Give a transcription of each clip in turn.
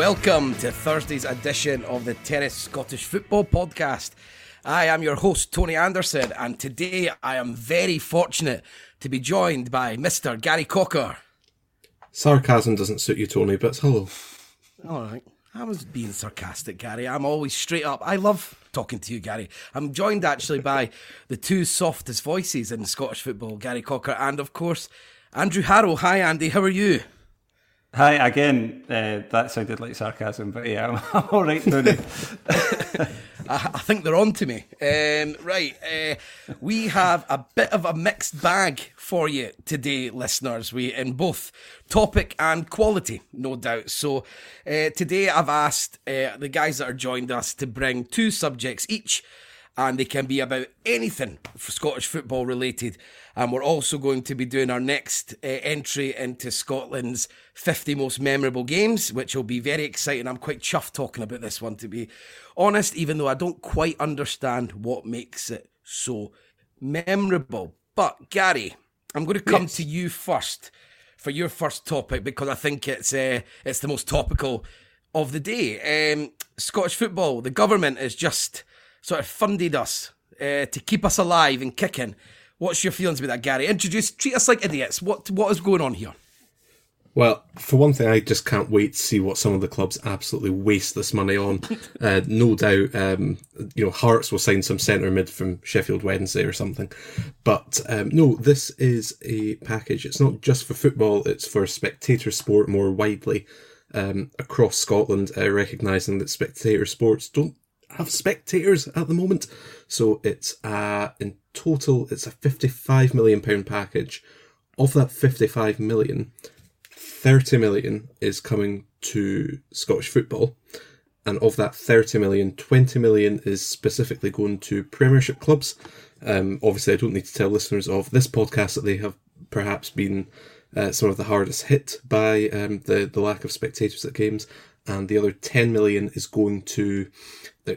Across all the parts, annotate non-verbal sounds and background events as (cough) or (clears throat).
Welcome to Thursday's edition of the Terrace Scottish Football Podcast. I am your host, Tony Anderson, and today I am very fortunate to be joined by Mr. Gary Cocker. Sarcasm doesn't suit you, Tony, but hello. All right. I was being sarcastic, Gary. I'm always straight up. I love talking to you, Gary. I'm joined actually by the two softest voices in Scottish football, Gary Cocker, and of course, Andrew Harrow. Hi, Andy. How are you? Hi again. Uh, that sounded like sarcasm, but yeah, (laughs) I'm, all right. (laughs) I, I think they're on to me. Um, right, uh, we have a bit of a mixed bag for you today, listeners. We in both topic and quality, no doubt. So uh, today I've asked uh, the guys that are joined us to bring two subjects each. And they can be about anything Scottish football related. And we're also going to be doing our next uh, entry into Scotland's 50 most memorable games, which will be very exciting. I'm quite chuffed talking about this one, to be honest, even though I don't quite understand what makes it so memorable. But, Gary, I'm going to come Yes. to you first for your first topic because I think it's uh, it's the most topical of the day. Um, Scottish football, the government is just sort of funded us uh, to keep us alive and kicking. What's your feelings about that, Gary? Introduce, treat us like idiots. What what is going on here? Well, for one thing, I just can't wait to see what some of the clubs absolutely waste this money on. (laughs) uh, no doubt, um, you know, Hearts will sign some centre mid from Sheffield Wednesday or something. But um, no, this is a package. It's not just for football; it's for spectator sport more widely um, across Scotland. Uh, Recognising that spectator sports don't have spectators at the moment, so it's uh, in total it's a fifty-five million pound package. Of that fifty-five million. 30 million is coming to Scottish football. And of that 30 million, 20 million is specifically going to Premiership clubs. Um, obviously, I don't need to tell listeners of this podcast that they have perhaps been uh, some of the hardest hit by um, the, the lack of spectators at games. And the other 10 million is going to.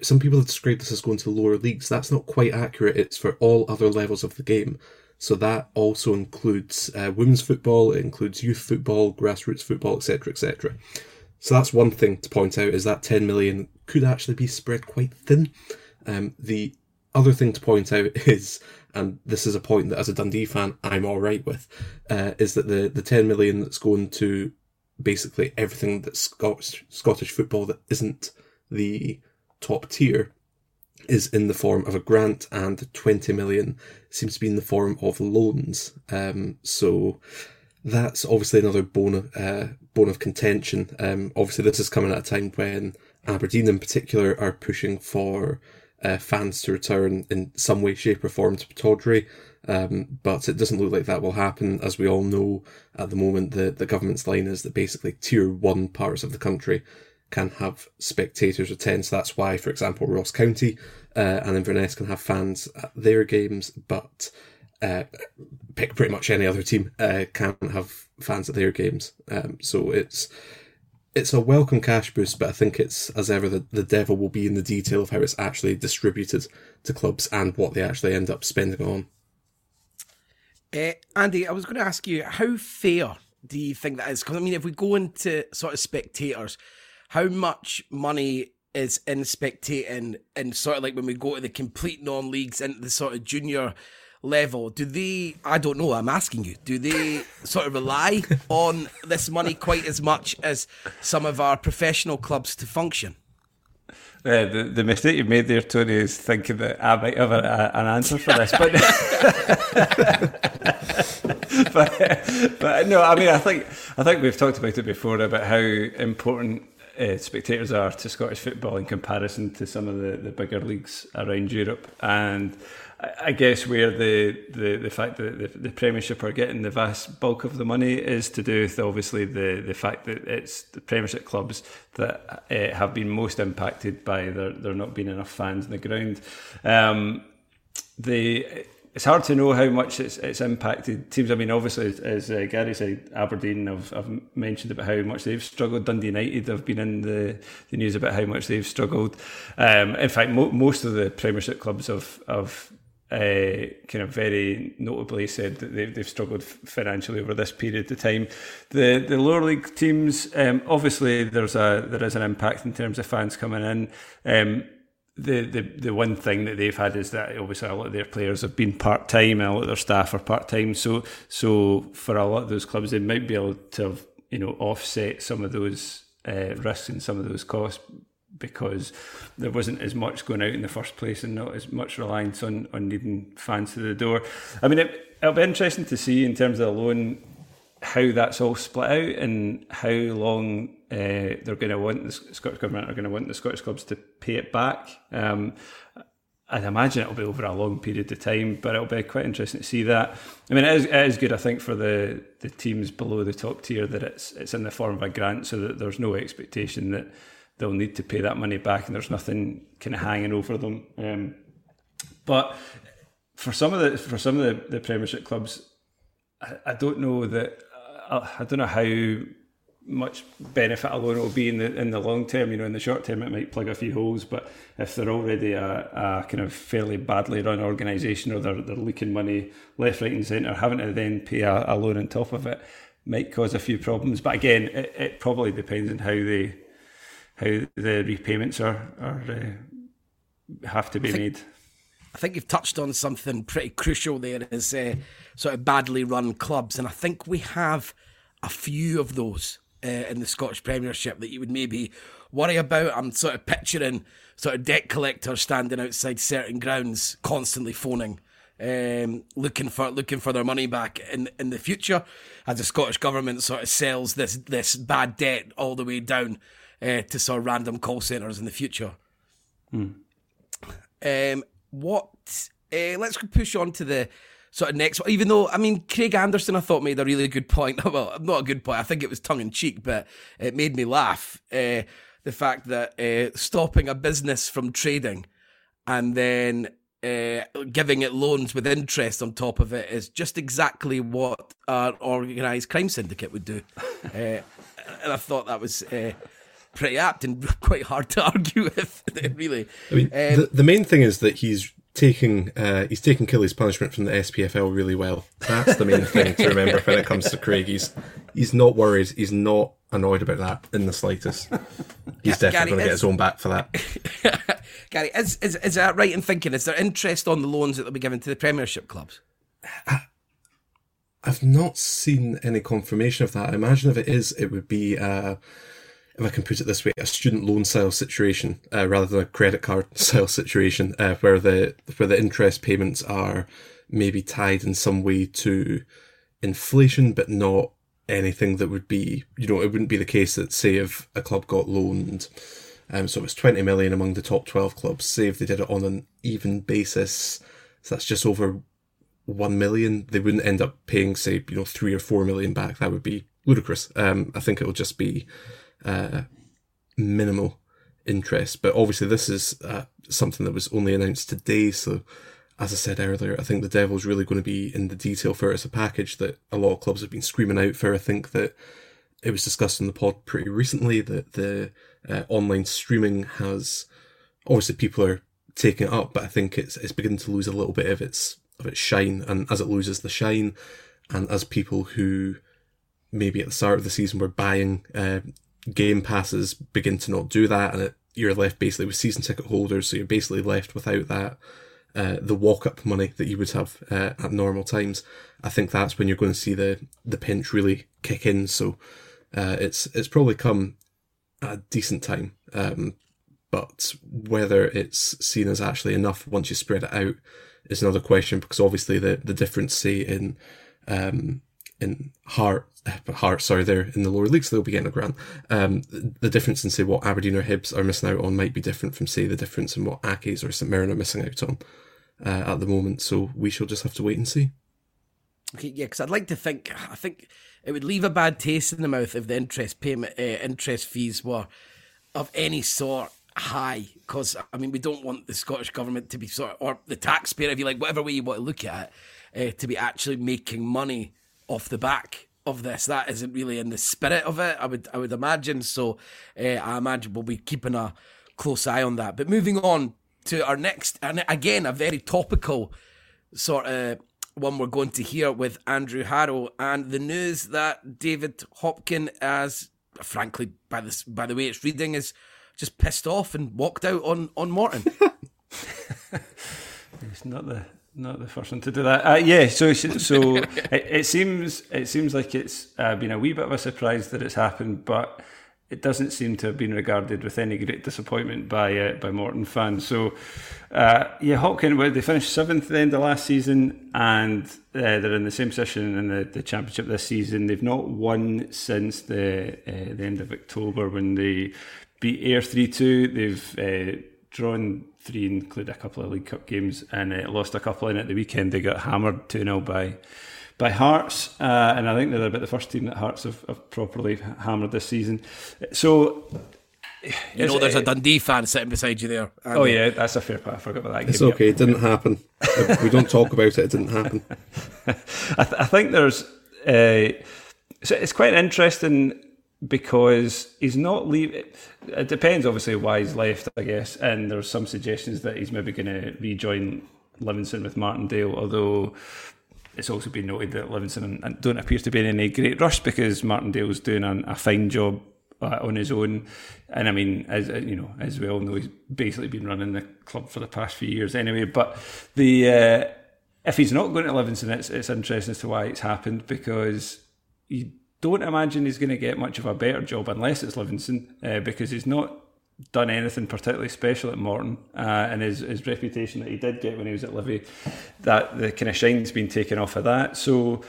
Some people have described this as going to the lower leagues. That's not quite accurate. It's for all other levels of the game. So that also includes uh, women's football, it includes youth football, grassroots football, etc., etc. So that's one thing to point out is that 10 million could actually be spread quite thin. Um, the other thing to point out (laughs) is, and this is a point that as a Dundee fan I'm all right with, uh, is that the, the 10 million that's going to basically everything that's Scottish, Scottish football that isn't the top tier is in the form of a grant, and 20 million seems to be in the form of loans. Um, so that's obviously another bonus, uh, bone of contention. Um, obviously, this is coming at a time when Aberdeen, in particular, are pushing for uh, fans to return in some way, shape, or form to Pittodrie. Um, but it doesn't look like that will happen. As we all know, at the moment, the, the government's line is that basically tier one parts of the country can have spectators attend. So that's why, for example, Ross County uh, and Inverness can have fans at their games, but uh, pick pretty much any other team uh, can't have fans at their games. Um, so it's it's a welcome cash boost, but I think it's as ever the, the devil will be in the detail of how it's actually distributed to clubs and what they actually end up spending on. Uh, Andy, I was going to ask you, how fair do you think that is? Because I mean, if we go into sort of spectators, how much money is in spectating and sort of like when we go to the complete non-leagues and the sort of junior level, do they, I don't know, I'm asking you, do they (laughs) sort of rely on this money quite as much as some of our professional clubs to function? Uh, the, the mistake you've made there, Tony, is thinking that I might have a, a, an answer for this, but, (laughs) but, but no, I mean, I think I think we've talked about it before about how important uh, spectators are to Scottish football in comparison to some of the, the bigger leagues around Europe, and I guess where the, the, the fact that the, the Premiership are getting the vast bulk of the money is to do with obviously the, the fact that it's the Premiership clubs that uh, have been most impacted by there, there not being enough fans in the ground. Um, the it's hard to know how much it's, it's impacted teams. I mean, obviously, as, uh, Gary said, Aberdeen have, have mentioned about how much they've struggled. Dundee United have been in the, the news about how much they've struggled. Um, in fact, mo- most of the Premiership clubs have, have uh, kind of very notably said that they've, they've struggled financially over this period of time. The the lower league teams, um, obviously, there's a there is an impact in terms of fans coming in. Um, the, the the one thing that they've had is that obviously a lot of their players have been part time and a lot of their staff are part time. So so for a lot of those clubs, they might be able to have, you know offset some of those uh, risks and some of those costs because there wasn't as much going out in the first place and not as much reliance on, on needing fans to the door. I mean, it, it'll be interesting to see in terms of the loan how that's all split out and how long uh, they're going to want the Scottish government are going to want the Scottish clubs to pay it back. Um, I'd imagine it'll be over a long period of time, but it'll be quite interesting to see that. I mean, it is, it is good, I think, for the, the teams below the top tier that it's it's in the form of a grant, so that there's no expectation that they'll need to pay that money back, and there's nothing kind of hanging over them. Um, but for some of the for some of the, the Premiership clubs, I, I don't know that uh, I don't know how much benefit alone it will be in the in the long term. You know, in the short term, it might plug a few holes, but if they're already a, a kind of fairly badly run organisation or they're, they're leaking money left, right, and centre, having to then pay a, a loan on top of it might cause a few problems. But again, it, it probably depends on how they how the repayments are are uh, have to be I think, made. I think you've touched on something pretty crucial there. Is uh, sort of badly run clubs, and I think we have a few of those uh, in the Scottish Premiership that you would maybe worry about. I'm sort of picturing sort of debt collectors standing outside certain grounds, constantly phoning. Um, looking for looking for their money back in in the future, as the Scottish government sort of sells this this bad debt all the way down uh, to sort of random call centres in the future. Hmm. Um, what? Uh, let's push on to the sort of next one. Even though, I mean, Craig Anderson, I thought made a really good point. (laughs) Well, not a good point. I think it was tongue in cheek, but it made me laugh. Uh, the fact that uh, stopping a business from trading and then uh, giving it loans with interest on top of it is just exactly what an organised crime syndicate would do. uh, (laughs) and I thought that was uh, pretty apt and (laughs) quite hard to argue with, really. I mean, um, the, the main thing is that he's taking uh, he's taking Killie's punishment from the SPFL really well. That's the main thing to remember when it comes to Craig. He's he's not worried. He's not annoyed about that in the slightest. He's definitely going to get his own back for that. (laughs) Gary, is, is is that right in thinking? Is there interest on the loans that they'll be given to the Premiership clubs? I've not seen any confirmation of that. I imagine if it is, it would be. Uh, if I can put it this way, a student loan style situation uh, rather than a credit card (laughs) style situation, uh, where the where the interest payments are maybe tied in some way to inflation, but not anything that would be, you know, it wouldn't be the case that, say, if a club got loaned, um, so it was 20 million among the top 12 clubs, say if they did it on an even basis, so that's just over 1 million, they wouldn't end up paying, say, you know, 3 or 4 million back. That would be ludicrous. Um, I think it'll just be uh, minimal interest. But obviously, this is uh, something that was only announced today, so as I said earlier, I think the devil's really going to be in the detail for it. A package that a lot of clubs have been screaming out for. I think that it was discussed in the pod pretty recently that the uh, online streaming has obviously people are taking it up, but I think it's it's beginning to lose a little bit of its of its shine. And as it loses the shine, and as people who maybe at the start of the season were buying uh, game passes begin to not do that, and it, you're left basically with season ticket holders, so you're basically left without that uh, the walk up money that you would have uh, at normal times. I think that's when you're going to see the the pinch really kick in. So uh, it's it's probably come at a decent time, um, but whether it's seen as actually enough once you spread it out is another question because obviously the the difference say in um, in Heart, Heart, sorry, they're in the lower leagues, they'll be getting a grant. Um, the difference in say what Aberdeen or Hibs are missing out on might be different from say the difference in what Accies or St Mirren are missing out on uh, at the moment. So we shall just have to wait and see. Okay, yeah, because I'd like to think, I think it would leave a bad taste in the mouth if the interest payment, uh, interest fees were of any sort high. Because I mean, we don't want the Scottish government to be sort, of, or the taxpayer, if you like, whatever way you want to look at it, uh, to be actually making money off the back of this. That isn't really in the spirit of it. I would, I would imagine. So, uh, I imagine we'll be keeping a close eye on that. But moving on to our next, and again, a very topical sort of one we're going to hear with Andrew Harrow and the news that David Hopkin, as frankly by this by the way it's reading, is just pissed off and walked out on on Morton. (laughs) it's not the not the first one to do that. Uh, yeah, so so (laughs) it, it, seems it seems like it's uh, been a wee bit of a surprise that it's happened, but it doesn't seem to have been regarded with any great disappointment by uh, by Morton fans. So, uh, yeah, Hopkin, well, they finished seventh at the end of last season, and uh, they're in the same position in the, the championship this season. They've not won since the uh, the end of October when they beat Ayr three two. They've uh, drawn three, include a couple of League Cup games, and uh, lost a couple in at the weekend. They got hammered two 0 by by Hearts, uh, and I think they're about the first team that Hearts have, have properly hammered this season. So. You know, there's a Dundee fan sitting beside you there. Andy. Oh yeah, that's a fair part. I forgot about that. It's game. okay. It didn't happen. we don't talk about it, it didn't happen. (laughs) I, th- I, think there's. Uh, so it's quite interesting because he's not leaving. It depends, obviously, why he's left, I guess. And there's some suggestions that he's maybe going to rejoin Livingston with Martindale, although it's also been noted that Livingston don't appear to be in any great rush because Martindale's doing a, a fine job uh, on his own. And I mean, as uh, you know, as we all know, he's basically been running the club for the past few years anyway. But the uh, if he's not going to Livingston, it's it's interesting as to why it's happened because you don't imagine he's going to get much of a better job unless it's Livingston uh, because he's not done anything particularly special at Morton, uh, and his, his reputation that he did get when he was at Livy, that the kind of shine's been taken off of that. So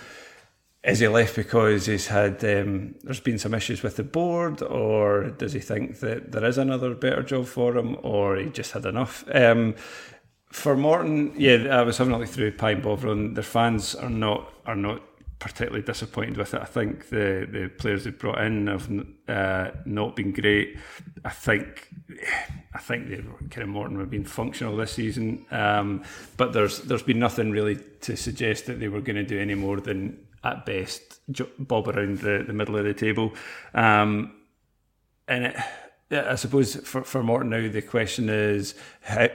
is he left because he's had um, there's been some issues with the board, or does he think that there is another better job for him, or he just had enough? Um, for Morton, yeah, I was having a look through Pie and Bovril, their fans are not are not particularly disappointed with it. I think the the players they brought in have uh, not been great. I think I think they kind of Morton have been functional this season, um, but there's there's been nothing really to suggest that they were going to do any more than at best bob around the, the middle of the table. Um, and it, I suppose for for Morton now the question is how,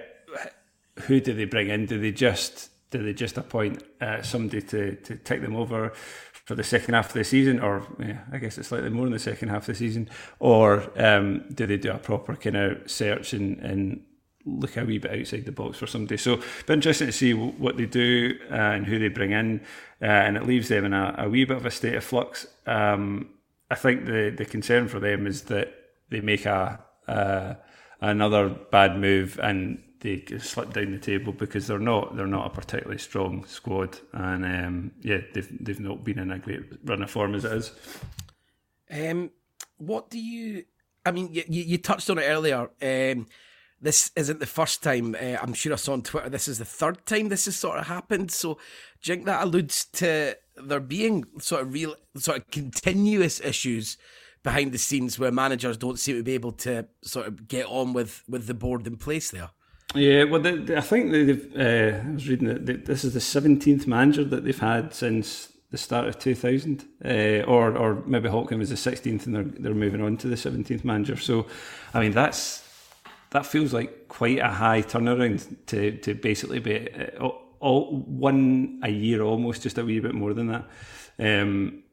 who do they bring in? Do they just do they just appoint uh, somebody to, to take them over for the second half of the season, or yeah, I guess it's slightly more in the second half of the season, or um, do they do a proper kind of search and, and look a wee bit outside the box for somebody? So, be interesting to see what they do uh, and who they bring in, uh, and it leaves them in a, a, wee bit of a state of flux. Um, I think the the concern for them is that they make a uh, another bad move and they slip down the table because they're not they're not a particularly strong squad, and um, yeah, they've they've not been in a great run of form as it is. Um, what do you? I mean, you, you touched on it earlier. Um, this isn't the first time. Uh, I'm sure I saw on Twitter. This is the third time this has sort of happened. So, do you think that alludes to there being sort of real, sort of continuous issues behind the scenes where managers don't seem to be able to sort of get on with with the board in place there? Yeah, well, they, they, I think they've. Uh, I was reading that this is the seventeenth manager that they've had since the start of 2000, uh, or or maybe Hopkin was the 16th, and they're they're moving on to the 17th manager. So, I mean, that's that feels like quite a high turnaround to to basically be uh, all, one a year almost, just a wee bit more than that. Um,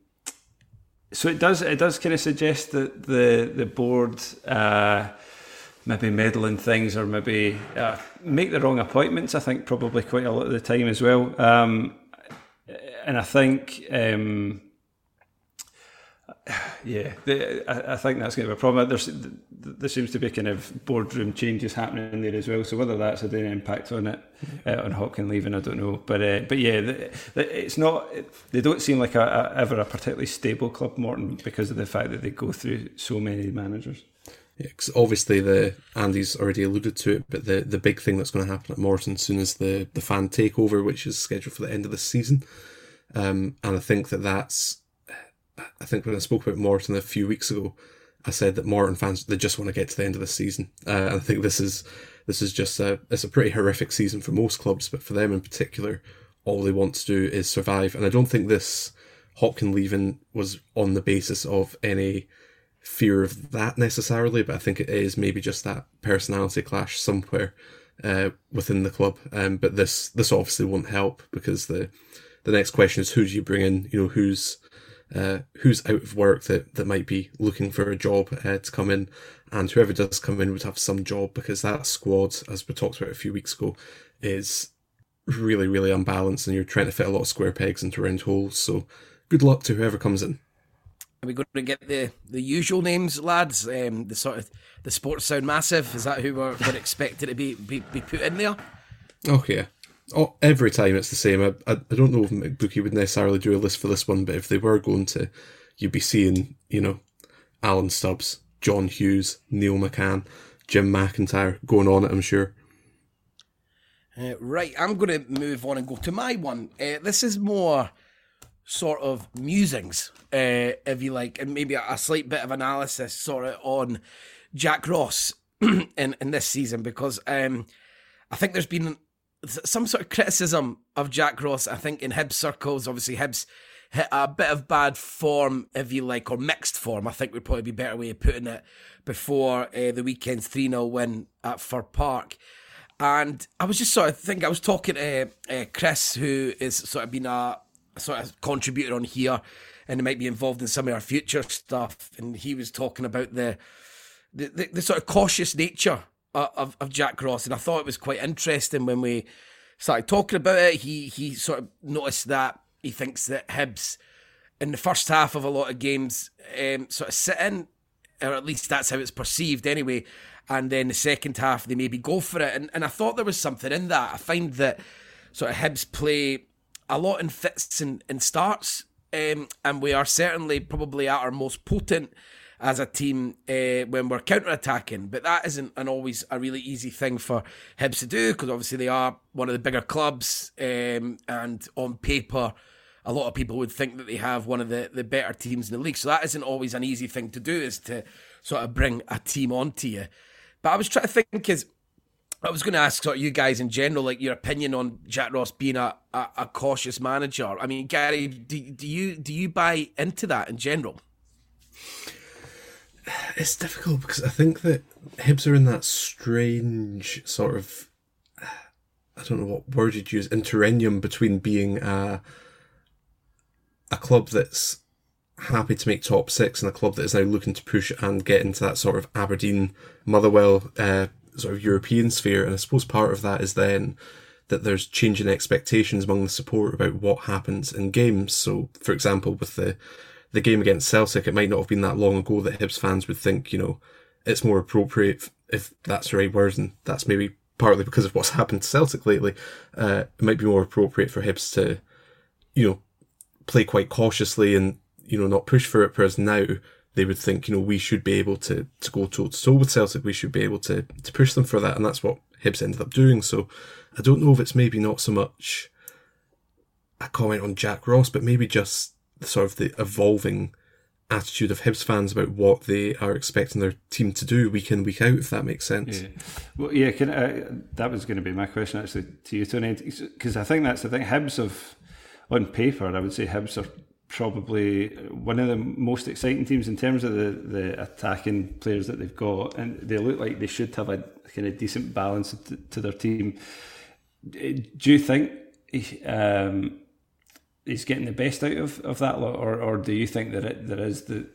so it does it does kind of suggest that the the board. Uh, maybe meddle in things or maybe uh, make the wrong appointments. I think probably quite a lot of the time as well. Um, and I think, um, yeah, the, I, I, think that's going to be a problem. There's, there seems to be kind of boardroom changes happening there as well. So whether that's had any impact on it, uh, on Hopkin leaving, I don't know. But uh, but yeah, the, the, it's not. They don't seem like a, a, ever a particularly stable club, Morton, because of the fact that they go through so many managers. Yeah, cause obviously the Andy's already alluded to it, but the, the big thing that's going to happen at Morton soon is the, the fan takeover, which is scheduled for the end of the season, um, and I think that that's, I think when I spoke about Morton a few weeks ago, I said that Morton fans they just want to get to the end of the season. Uh, and I think this is this is just a it's a pretty horrific season for most clubs, but for them in particular, all they want to do is survive. And I don't think this Hopkin leaving was on the basis of any fear of that necessarily, but I think it is maybe just that personality clash somewhere uh, within the club. Um, but this this obviously won't help because the the next question is who do you bring in? You know, who's uh, who's out of work that, that might be looking for a job uh, to come in, and whoever does come in would have some job because that squad, as we talked about a few weeks ago, is really really unbalanced, and you're trying to fit a lot of square pegs into round holes. So, good luck to whoever comes in. Are we going to get the, the usual names, lads? Um, the sort of the sports sound massive. Is that who we're, we're expected to be, be be put in there? Oh yeah, oh, every time it's the same. I, I, I don't know if McBookie would necessarily do a list for this one, but if they were going to, you'd be seeing, you know, Alan Stubbs, John Hughes, Neil McCann, Jim McIntyre going on it, I'm sure. Uh, right, I'm going to move on and go to my one. Uh, this is more sort of musings, uh, if you like, and maybe a, slight bit of analysis sort of on Jack Ross (clears throat) in, in this season because um, I think there's been some sort of criticism of Jack Ross, I think, in Hibs circles. Obviously, Hibs hit a bit of bad form, if you like, or mixed form, I think would probably be a better way of putting it, before uh, the weekend's 3 0 win at Fir Park. And I was just sort of thinking, I was talking to uh, Chris, who is sort of been a sort of contributor on here and it might be involved in some of our future stuff. And he was talking about the, the, the, the sort of cautious nature of, of Jack Ross, and I thought it was quite interesting when we started talking about it. He he sort of noticed that he thinks that Hibs in the first half of a lot of games um, sort of sit in, or at least that's how it's perceived anyway. And then the second half they maybe go for it, and and I thought there was something in that. I find that sort of Hibs play a lot in fits and, and starts, um, and we are certainly probably at our most potent as a team uh, when we're counter attacking. But that isn't an always a really easy thing for Hibs to do because obviously they are one of the bigger clubs, um, and on paper, a lot of people would think that they have one of the, the better teams in the league. So that isn't always an easy thing to do, is to sort of bring a team onto you. But I was trying to think is. I was going to ask sort of you guys in general, like your opinion on Jack Ross being a, a, a cautious manager. I mean, Gary, do, do you do you buy into that in general? it's difficult because I think that Hibs are in that strange sort of I don't know what word you'd use interregnum between being a a club that's happy to make top six and a club that is now looking to push and get into that sort of Aberdeen Motherwell uh, sort of European sphere. And I suppose part of that is then that there's changing expectations among the support about what happens in games. So, for example, with the the game against Celtic, it might not have been that long ago that Hibs fans would think, you know, it's more appropriate if that's the right word, and that's maybe partly because of what's (laughs) happened to Celtic lately, uh, it might be more appropriate for Hibs to, you know, play quite cautiously and you know not push for it. Whereas now they would think, you know, we should be able to to go toe to toe with Celtic. We should be able to to push them for that, and that's what Hibs ended up doing. So I don't know if it's maybe not so much a comment on Jack Ross, but maybe just sort of the evolving attitude of Hibs fans about what they are expecting their team to do week in week out, if that makes sense. Yeah, well, yeah. Can I, that was going to be my question actually to you, Tony, because I think that's the thing. Hibs have, on paper, I would say Hibs are probably one of the most exciting teams in terms of the, the attacking players that they've got, and they look like they should have a kind of decent balance to, to their team. Do you think? Um, he's getting the best out of, of that lot, or or do you think that it, there is the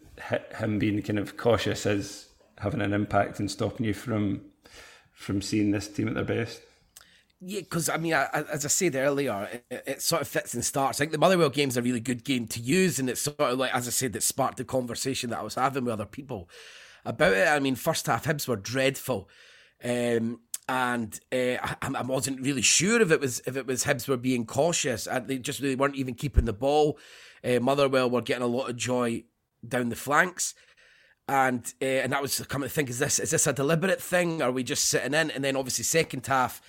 him being kind of cautious is having an impact and stopping you from from seeing this team at their best? Yeah, because I mean, I, as I said earlier, it, it, sort of fits and starts. I think the Motherwell game's a really good game to use, and it's sort of like, as I said, it sparked the conversation that I was having with other people about it. I mean, first half Hibs were dreadful. Um, and uh, I, I, wasn't really sure if it was if it was Hibs were being cautious. And they just really weren't even keeping the ball. Uh, Motherwell were getting a lot of joy down the flanks, and uh, and that was coming to think: is this is this a deliberate thing? Are we just sitting in? And then obviously second half,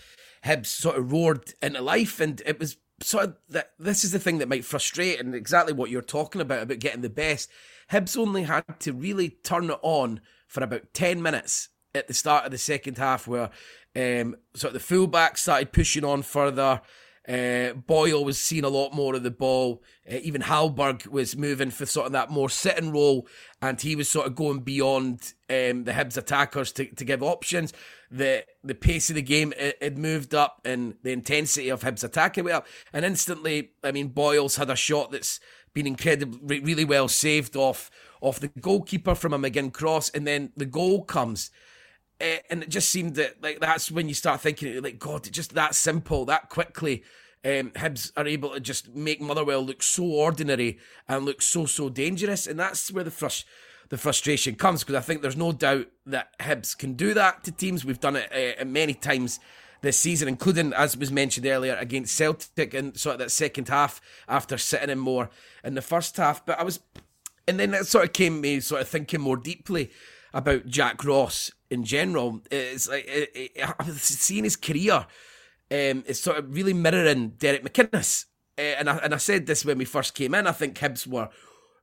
Hibs sort of roared into life, and it was sort of that. This is the thing that might frustrate, and exactly what you're talking about about getting the best. Hibs only had to really turn it on for about ten minutes at the start of the second half, where um, sort of the fullback started pushing on further. Uh, Boyle was seeing a lot more of the ball. Uh, even Hallberg was moving for sort of that more sitting role, and he was sort of going beyond um, the Hibs attackers to, to give options. The the pace of the game it, moved up, and the intensity of Hibs attacking went up. And instantly, I mean, Boyle's had a shot that's been incredibly, really well saved off off the goalkeeper from a McGinn cross, and then the goal comes. Uh, and it just seemed that like that's when you start thinking like God, just that simple, that quickly. Um, Hibs are able to just make Motherwell look so ordinary and look so so dangerous, and that's where the frust- the frustration comes because I think there's no doubt that Hibs can do that to teams. We've done it uh, many times this season, including as was mentioned earlier against Celtic in sort of that second half after sitting in more in the first half. But I was, and then it sort of came me sort of thinking more deeply about Jack Ross in general. It's like it, it, seeing his career, um, it's sort of really mirroring Derek McInnes. Uh, and I, and I said this when we first came in. I think Hibs were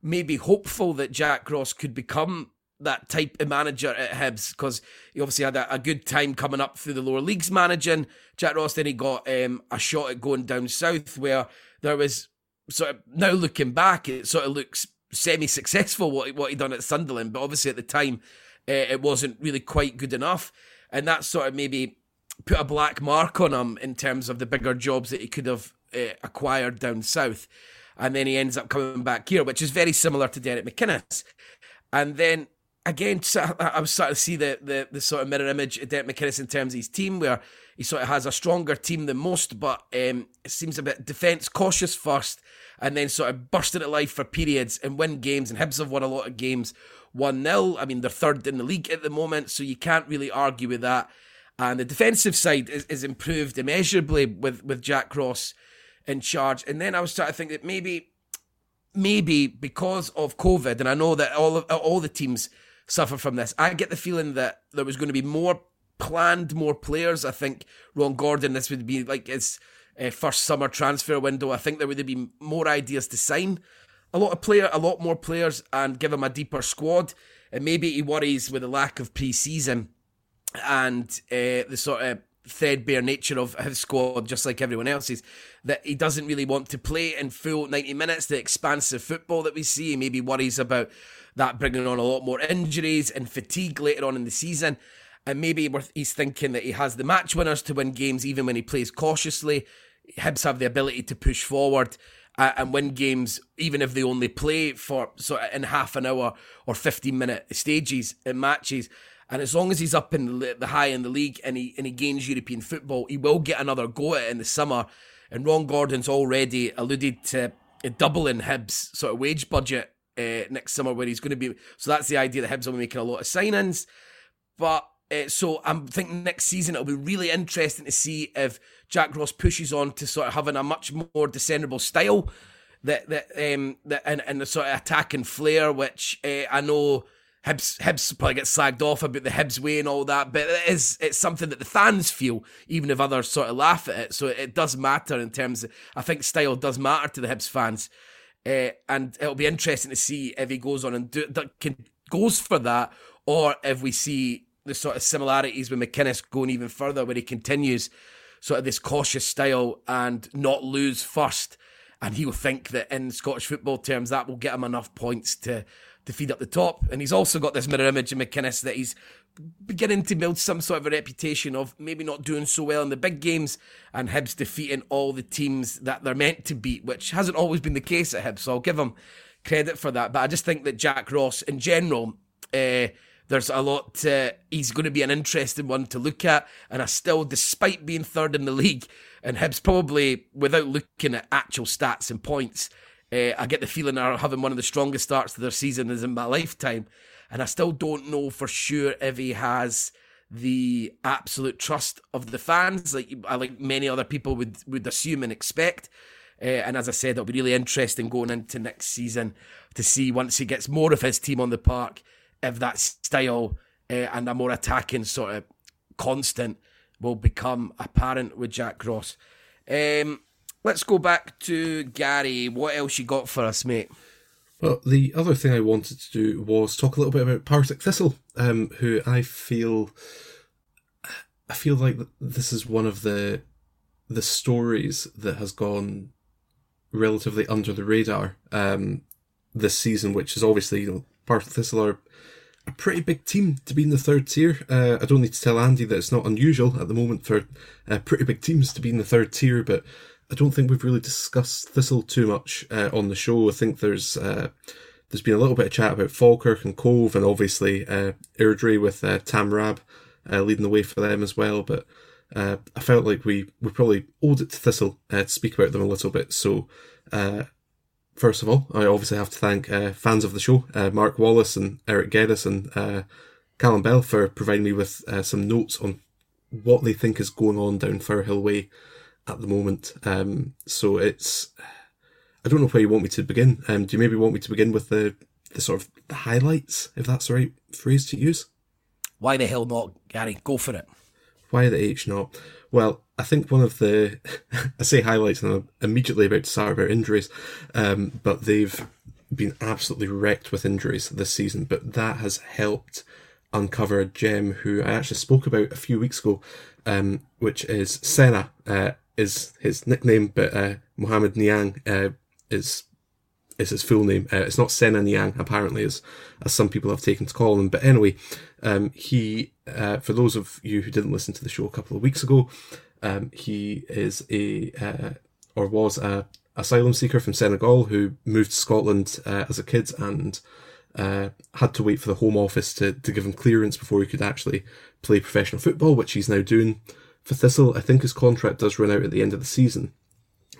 maybe hopeful that Jack Ross could become that type of manager at Hibs because he obviously had a, a, good time coming up through the lower leagues managing. Jack Ross then he got um, a shot at going down south where there was sort of now looking back, it sort of looks semi-successful what what he done at Sunderland, but obviously at the time uh, it wasn't really quite good enough, and that sort of maybe put a black mark on him in terms of the bigger jobs that he could have uh, acquired down south, and then he ends up coming back here, which is very similar to Derek McInnes, and then. Again, I was starting to see the, the, the sort of mirror image of Derek McInnes in terms of his team, where he sort of has a stronger team than most, but um, it seems a bit defence cautious first, and then sort of burst into life for periods and win games. And Hibs have won a lot of games 1 0. I mean, they're third in the league at the moment, so you can't really argue with that. And the defensive side is, is improved immeasurably with, with Jack Ross in charge. And then I was starting to think that maybe, maybe because of COVID, and I know that all of, all the teams suffer from this, I get the feeling that there was going to be more planned, more players. I think Ron Gordon, this would be like his uh, first summer transfer window. I think there would been more ideas to sign a lot of player, a lot more players, and give him a deeper squad. And maybe he worries with the lack of pre-season and uh, the sort of threadbare nature of his squad, just like everyone else's, that he doesn't really want to play in full 90 minutes, the expansive football that we see. He maybe worries about that bringing on a lot more injuries and fatigue later on in the season. And maybe he's thinking that he has the match winners to win games even when he plays cautiously. Hibs have the ability to push forward uh, and win games, even if they only play for sort of in half an hour or 15 minute stages in matches. And as long as he's up in the, the high in the league and he and he gains European football, he will get another go at it in the summer. And Ron Gordon's already alluded to doubling Hibs' sort of wage budget uh, next summer, where he's going to be. So that's the idea that Hibs will be making a lot of signings. But Uh, so I'm thinking next season it'll be really interesting to see if Jack Ross pushes on to sort of having a much more discernible style that that um that and, and the sort of attack and flair, which uh, I know Hibs Hibs probably get slagged off about the Hibs way and all that, but it is it's something that the fans feel, even if others sort of laugh at it. So it does matter in terms of I think style does matter to the Hibs fans. Uh, and it'll be interesting to see if he goes on and do, can, goes for that, or if we see the sort of similarities with McInnes going even further, where he continues sort of this cautious style and not lose first. And he'll think that in Scottish football terms, that will get him enough points to to feed up the top. And he's also got this mirror image of McInnes that he's beginning to build some sort of a reputation of maybe not doing so well in the big games and Hibs defeating all the teams that they're meant to beat, which hasn't always been the case at Hibs. So I'll give him credit for that. But I just think that Jack Ross, in general, uh, there's a lot. Uh, he's going to be an interesting one to look at, and I still, despite being third in the league, and Hibs probably without looking at actual stats and points, uh, I get the feeling are having one of the strongest starts to their season is in my lifetime, and I still don't know for sure if he has the absolute trust of the fans, like like many other people would would assume and expect. Uh, and as I said, it'll be really interesting going into next season to see once he gets more of his team on the park if that style uh, and a more attacking sort of constant will become apparent with Jack Ross. Um, let's go back to Gary. What else you got for us, mate? Well, the other thing I wanted to do was talk a little bit about Partick Thistle, um, who I feel, I feel like this is one of the the stories that has gone relatively under the radar um, this season, which is obviously you know Partick Thistle are a pretty big team to be in the third tier. Uh, I don't need to tell Andy that it's not unusual at the moment for uh, pretty big teams to be in the third tier, but I don't think we've really discussed Thistle too much uh, on the show. I think there's uh, there's been a little bit of chat about Falkirk and Cove, and obviously uh, with uh, Tam Rab uh, leading the way for them as well. But uh, I felt like we, we probably owed it to Thistle uh, to speak about them a little bit. So first of all, I obviously have to thank fans of the show, Mark Wallace and Eric Geddes and Callum Bell for providing me with some notes on what they think is going on down Firhill Way at the moment. Um, so it's, I don't know where you want me to begin. Um, do you maybe want me to begin with the, the sort of the highlights, if that's the right phrase to use? Why the hell not, Gary? Go for it. Why the H not? Well, I think one of the (laughs) I say highlights, and I'm immediately about to start about injuries, um, but they've been absolutely wrecked with injuries this season. But that has helped uncover a gem who I actually spoke about a few weeks ago, um, which is Senna uh, is his nickname, but uh, Mohamed Niang uh, is is his full name. Uh, it's not Senna Niang, apparently, as as some people have taken to call him. But anyway, um, he, uh, for those of you who didn't listen to the show a couple of weeks ago, um, he is a uh, or was a asylum seeker from Senegal who moved to Scotland uh, as a kid and uh, had to wait for the Home Office to, to give him clearance before he could actually play professional football, which he's now doing for Thistle. I think his contract does run out at the end of the season,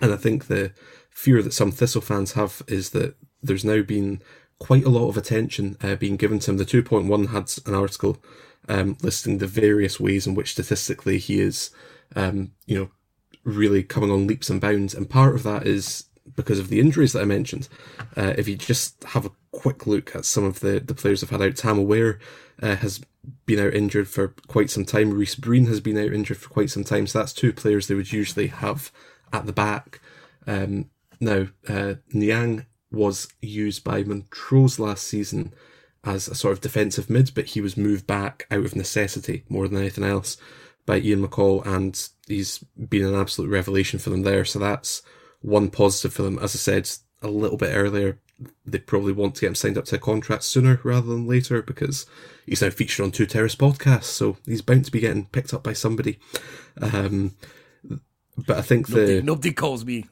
and I think the fear that some Thistle fans have is that there's now been quite a lot of attention uh, being given to him. The 2.1 had an article um, listing the various ways in which statistically he is um, you know, really coming on leaps and bounds. And part of that is because of the injuries that I mentioned. Uh, if you just have a quick look at some of the, the players have had out, Tam O'Ware uh, has been out injured for quite some time. Rhys Breen has been out injured for quite some time. So that's two players they would usually have at the back. Um, now, uh, Niang was used by Montrose last season as a sort of defensive mid, but he was moved back out of necessity more than anything else by Ian McCall, and he's been an absolute revelation for them there. So that's one positive for them. As I said a little bit earlier, they probably want to get him signed up to a contract sooner rather than later because he's now featured on Two Terrace podcasts, so he's bound to be getting picked up by somebody. Um, but I think nobody, the nobody calls me.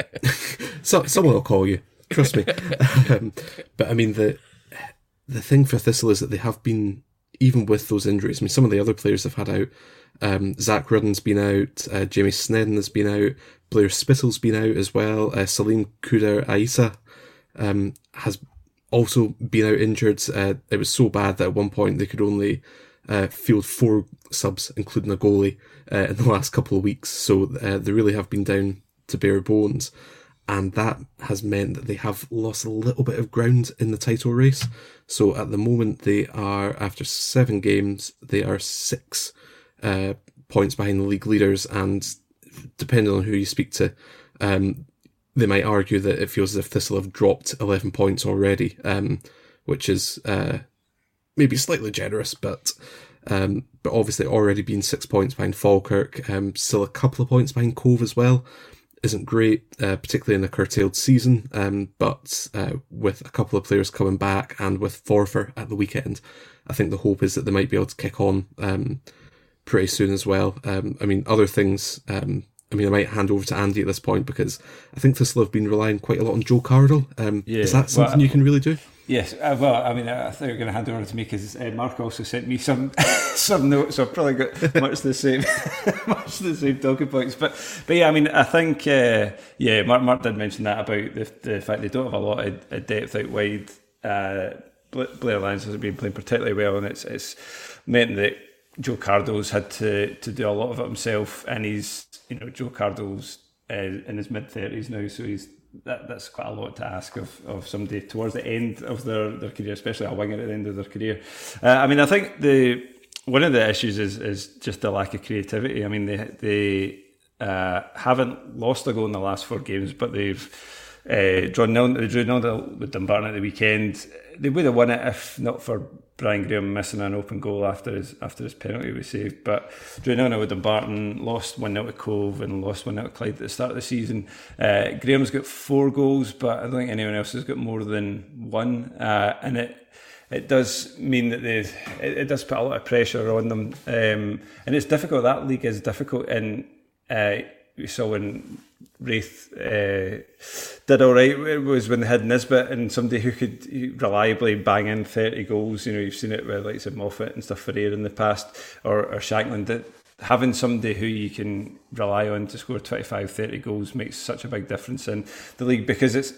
(laughs) so, someone will call you. Trust me. (laughs) um, but I mean the the thing for Thistle is that they have been even with those injuries. I mean, some of the other players have had out. Um, Zak Rudden's been out. Uh, Jamie Sneddon has been out. Blair Spittal's been out as well. Uh, Salim Kouider-Aissa um, has also been out injured. Uh, it was so bad that at one point they could only uh, field four subs, including a goalie, uh, in the (laughs) last couple of weeks. So uh, they really have been down to bare bones. And that has meant that they have lost a little bit of ground in the title race. So at the moment, they are, after seven games, they are six uh, points behind the league leaders. And depending on who you speak to, um, they might argue that it feels as if Thistle have dropped 11 points already, um, which is uh, maybe slightly generous, but um, but obviously already been six points behind Falkirk, um, still a couple of points behind Cove as well. Isn't great, uh, particularly in a curtailed season, um, but uh, with a couple of players coming back and with Forfar at the weekend, I think the hope is that they might be able to kick on um, pretty soon as well. Um, I mean, other things um, I mean, I might hand over to Andy at this point because I think Thistle have been relying quite a lot on Joe Cardle. Um, yeah, is that something well, you can really do? Yes. Uh, well, I mean, I thought you were going to hand over to me because uh, Mark also sent me some (laughs) some notes. So I've probably got much the same, (laughs) much the same talking points. But but yeah, I mean, I think uh, yeah, Mark Mark did mention that about the, the fact they don't have a lot of depth out wide. Uh, Blair Lyons hasn't been playing particularly well, and it's it's meant that Joe Cardle's had to to do a lot of it himself, and he's you know Joe Cardle's uh, in his mid thirties now, so he's that that's quite a lot to ask of, of somebody towards the end of their, their career, especially a winger at the end of their career. Uh, I mean, I think the one of the issues is is just the lack of creativity. I mean, they they uh, haven't lost a goal in the last four games, but they've uh, drawn nil. They drew nil with Dumbarton at the weekend. They would have won it if not for Brian Graham missing an open goal after his after his penalty was saved. But nil with Dumbarton, lost one 0 to Cove, and lost one 0 to Clyde at the start of the season. Uh, Graham's got four goals, but I don't think anyone else has got more than one, uh, and it. It does mean that they, it, it, does put a lot of pressure on them, um, and it's difficult. That league is difficult, and uh, we saw when Raith uh, did all right it was when they had Nisbet and somebody who could reliably bang in 30 goals. You know, you've seen it with like some Moffat and stuff for Ayr in the past, or, or Shankland. That having somebody who you can rely on to score 25, 30 goals makes such a big difference in the league because it's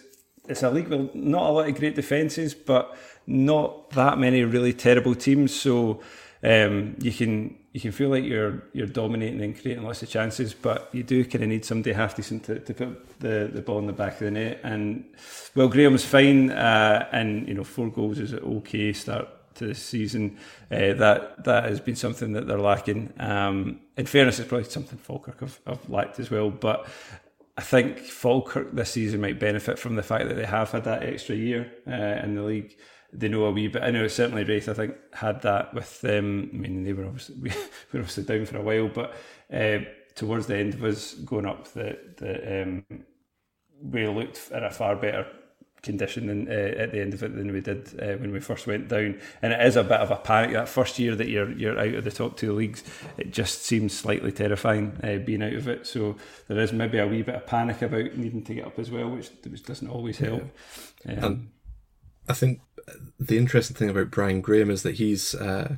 it's a league with not a lot of great defences, but not that many really terrible teams. So um, you can you can feel like you're you're dominating and creating lots of chances, but you do kind of need somebody half decent to, to put the, the ball in the back of the net. And well, Graham's fine, uh, and you know four goals is an okay start to the season. Uh, that that has been something that they're lacking. Um, in fairness, it's probably something Falkirk have, have lacked as well, but. I think Falkirk this season might benefit from the fact that they have had that extra year uh, in the league they know a wee bit. I know certainly Raith, I think, had that with them. I mean, they were obviously (laughs) we were obviously down for a while, but uh, towards the end of us going up, the the um, we looked at a far better condition than, uh, at the end of it than we did uh, when we first went down. And it is a bit of a panic that first year that you're you're out of the top two leagues. It just seems slightly terrifying uh, being out of it. So there is maybe a wee bit of panic about needing to get up as well, which, which doesn't always help. Yeah. Um, I think the interesting thing about Brian Graham is that he's uh,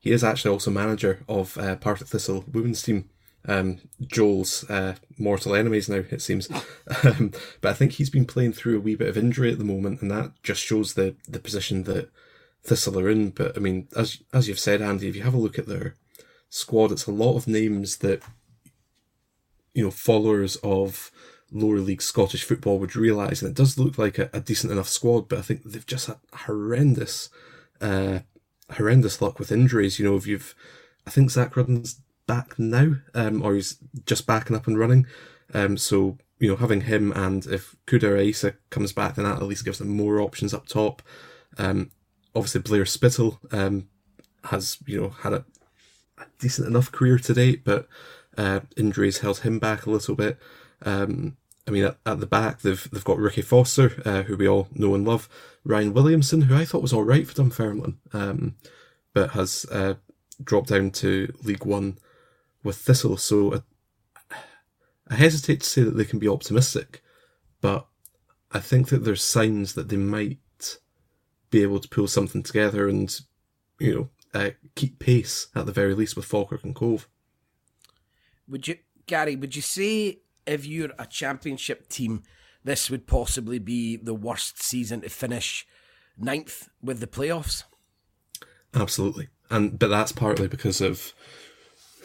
he is actually also manager of uh, Partick Thistle women's team. Um, Joel's uh, mortal enemies now, it seems. (laughs) um, but I think he's been playing through a wee bit of injury at the moment, and that just shows the the position that Thistle are in. But I mean, as as you've said, Andy, if you have a look at their squad, it's a lot of names that you know followers of lower league Scottish football would realise. And it does look like a, a, decent enough squad, but I think they've just had horrendous, uh, horrendous luck with injuries. You know, if you've, I think Zak Rudden's back now, um, or he's just backing up and running. Um, so, you know, having him and if Kouider-Aissa comes back, then that at least gives them more options up top. Um, obviously Blair Spittal, um, has, you know, had a, a decent enough career to date, but, uh, injuries held him back a little bit. Um, I mean, at, at, the back they've they've got Ricky Foster, uh, who we all know and love, Ryan Williamson, who I thought was all right for Dunfermline, um, but has uh, dropped down to League One with Thistle. So I, I hesitate to say that they can be optimistic, but I think that there's signs that they might be able to pull something together and, you know, uh, keep pace at the very least with Falkirk and Cove. Would you, Gary? Would you say if you're a championship team, this would possibly be the worst season to finish ninth with the playoffs. Absolutely. and but that's partly because of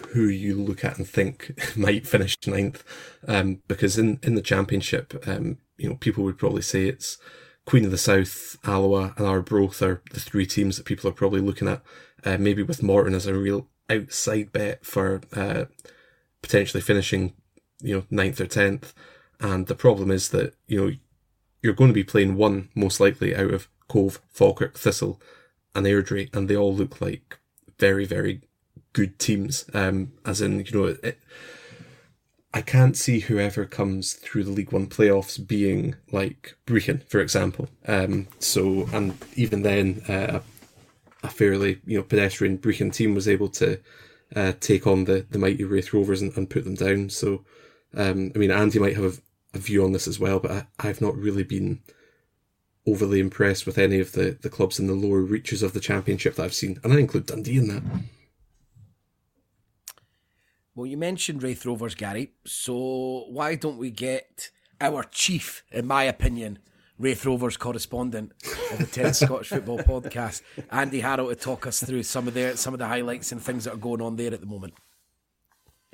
who you look at and think (laughs) might finish ninth. Um, because in, in the championship, um, you know, people would probably say it's Queen of the South, Alloa, and Arbroath are the three teams that people are probably looking at. Uh, maybe with Morton as a real outside bet for uh, potentially finishing, you know, ninth or tenth. And the problem is that you know you're going to be playing one most likely out of Cove, Falkirk, Thistle, and Airdrie, and they all look like very, very good teams. Um, as in, you know, it, I can't see whoever comes through the League One playoffs being like Brechin, for example. Um, so, and even then, uh, a fairly you know pedestrian Brechin team was able to uh, take on the the mighty Raith Rovers and, and put them down. So, um, I mean, Andy might have a, view on this as well, but I, I've not really been overly impressed with any of the, the clubs in the lower reaches of the championship that I've seen, and I include Dundee in that. Well, you mentioned Raith Rovers, Gary. So why don't we get our chief, in my opinion, Raith Rovers correspondent of the Tennis Scottish Football Podcast, Andy Harrow, to talk us through some of the some of the highlights and things that are going on there at the moment.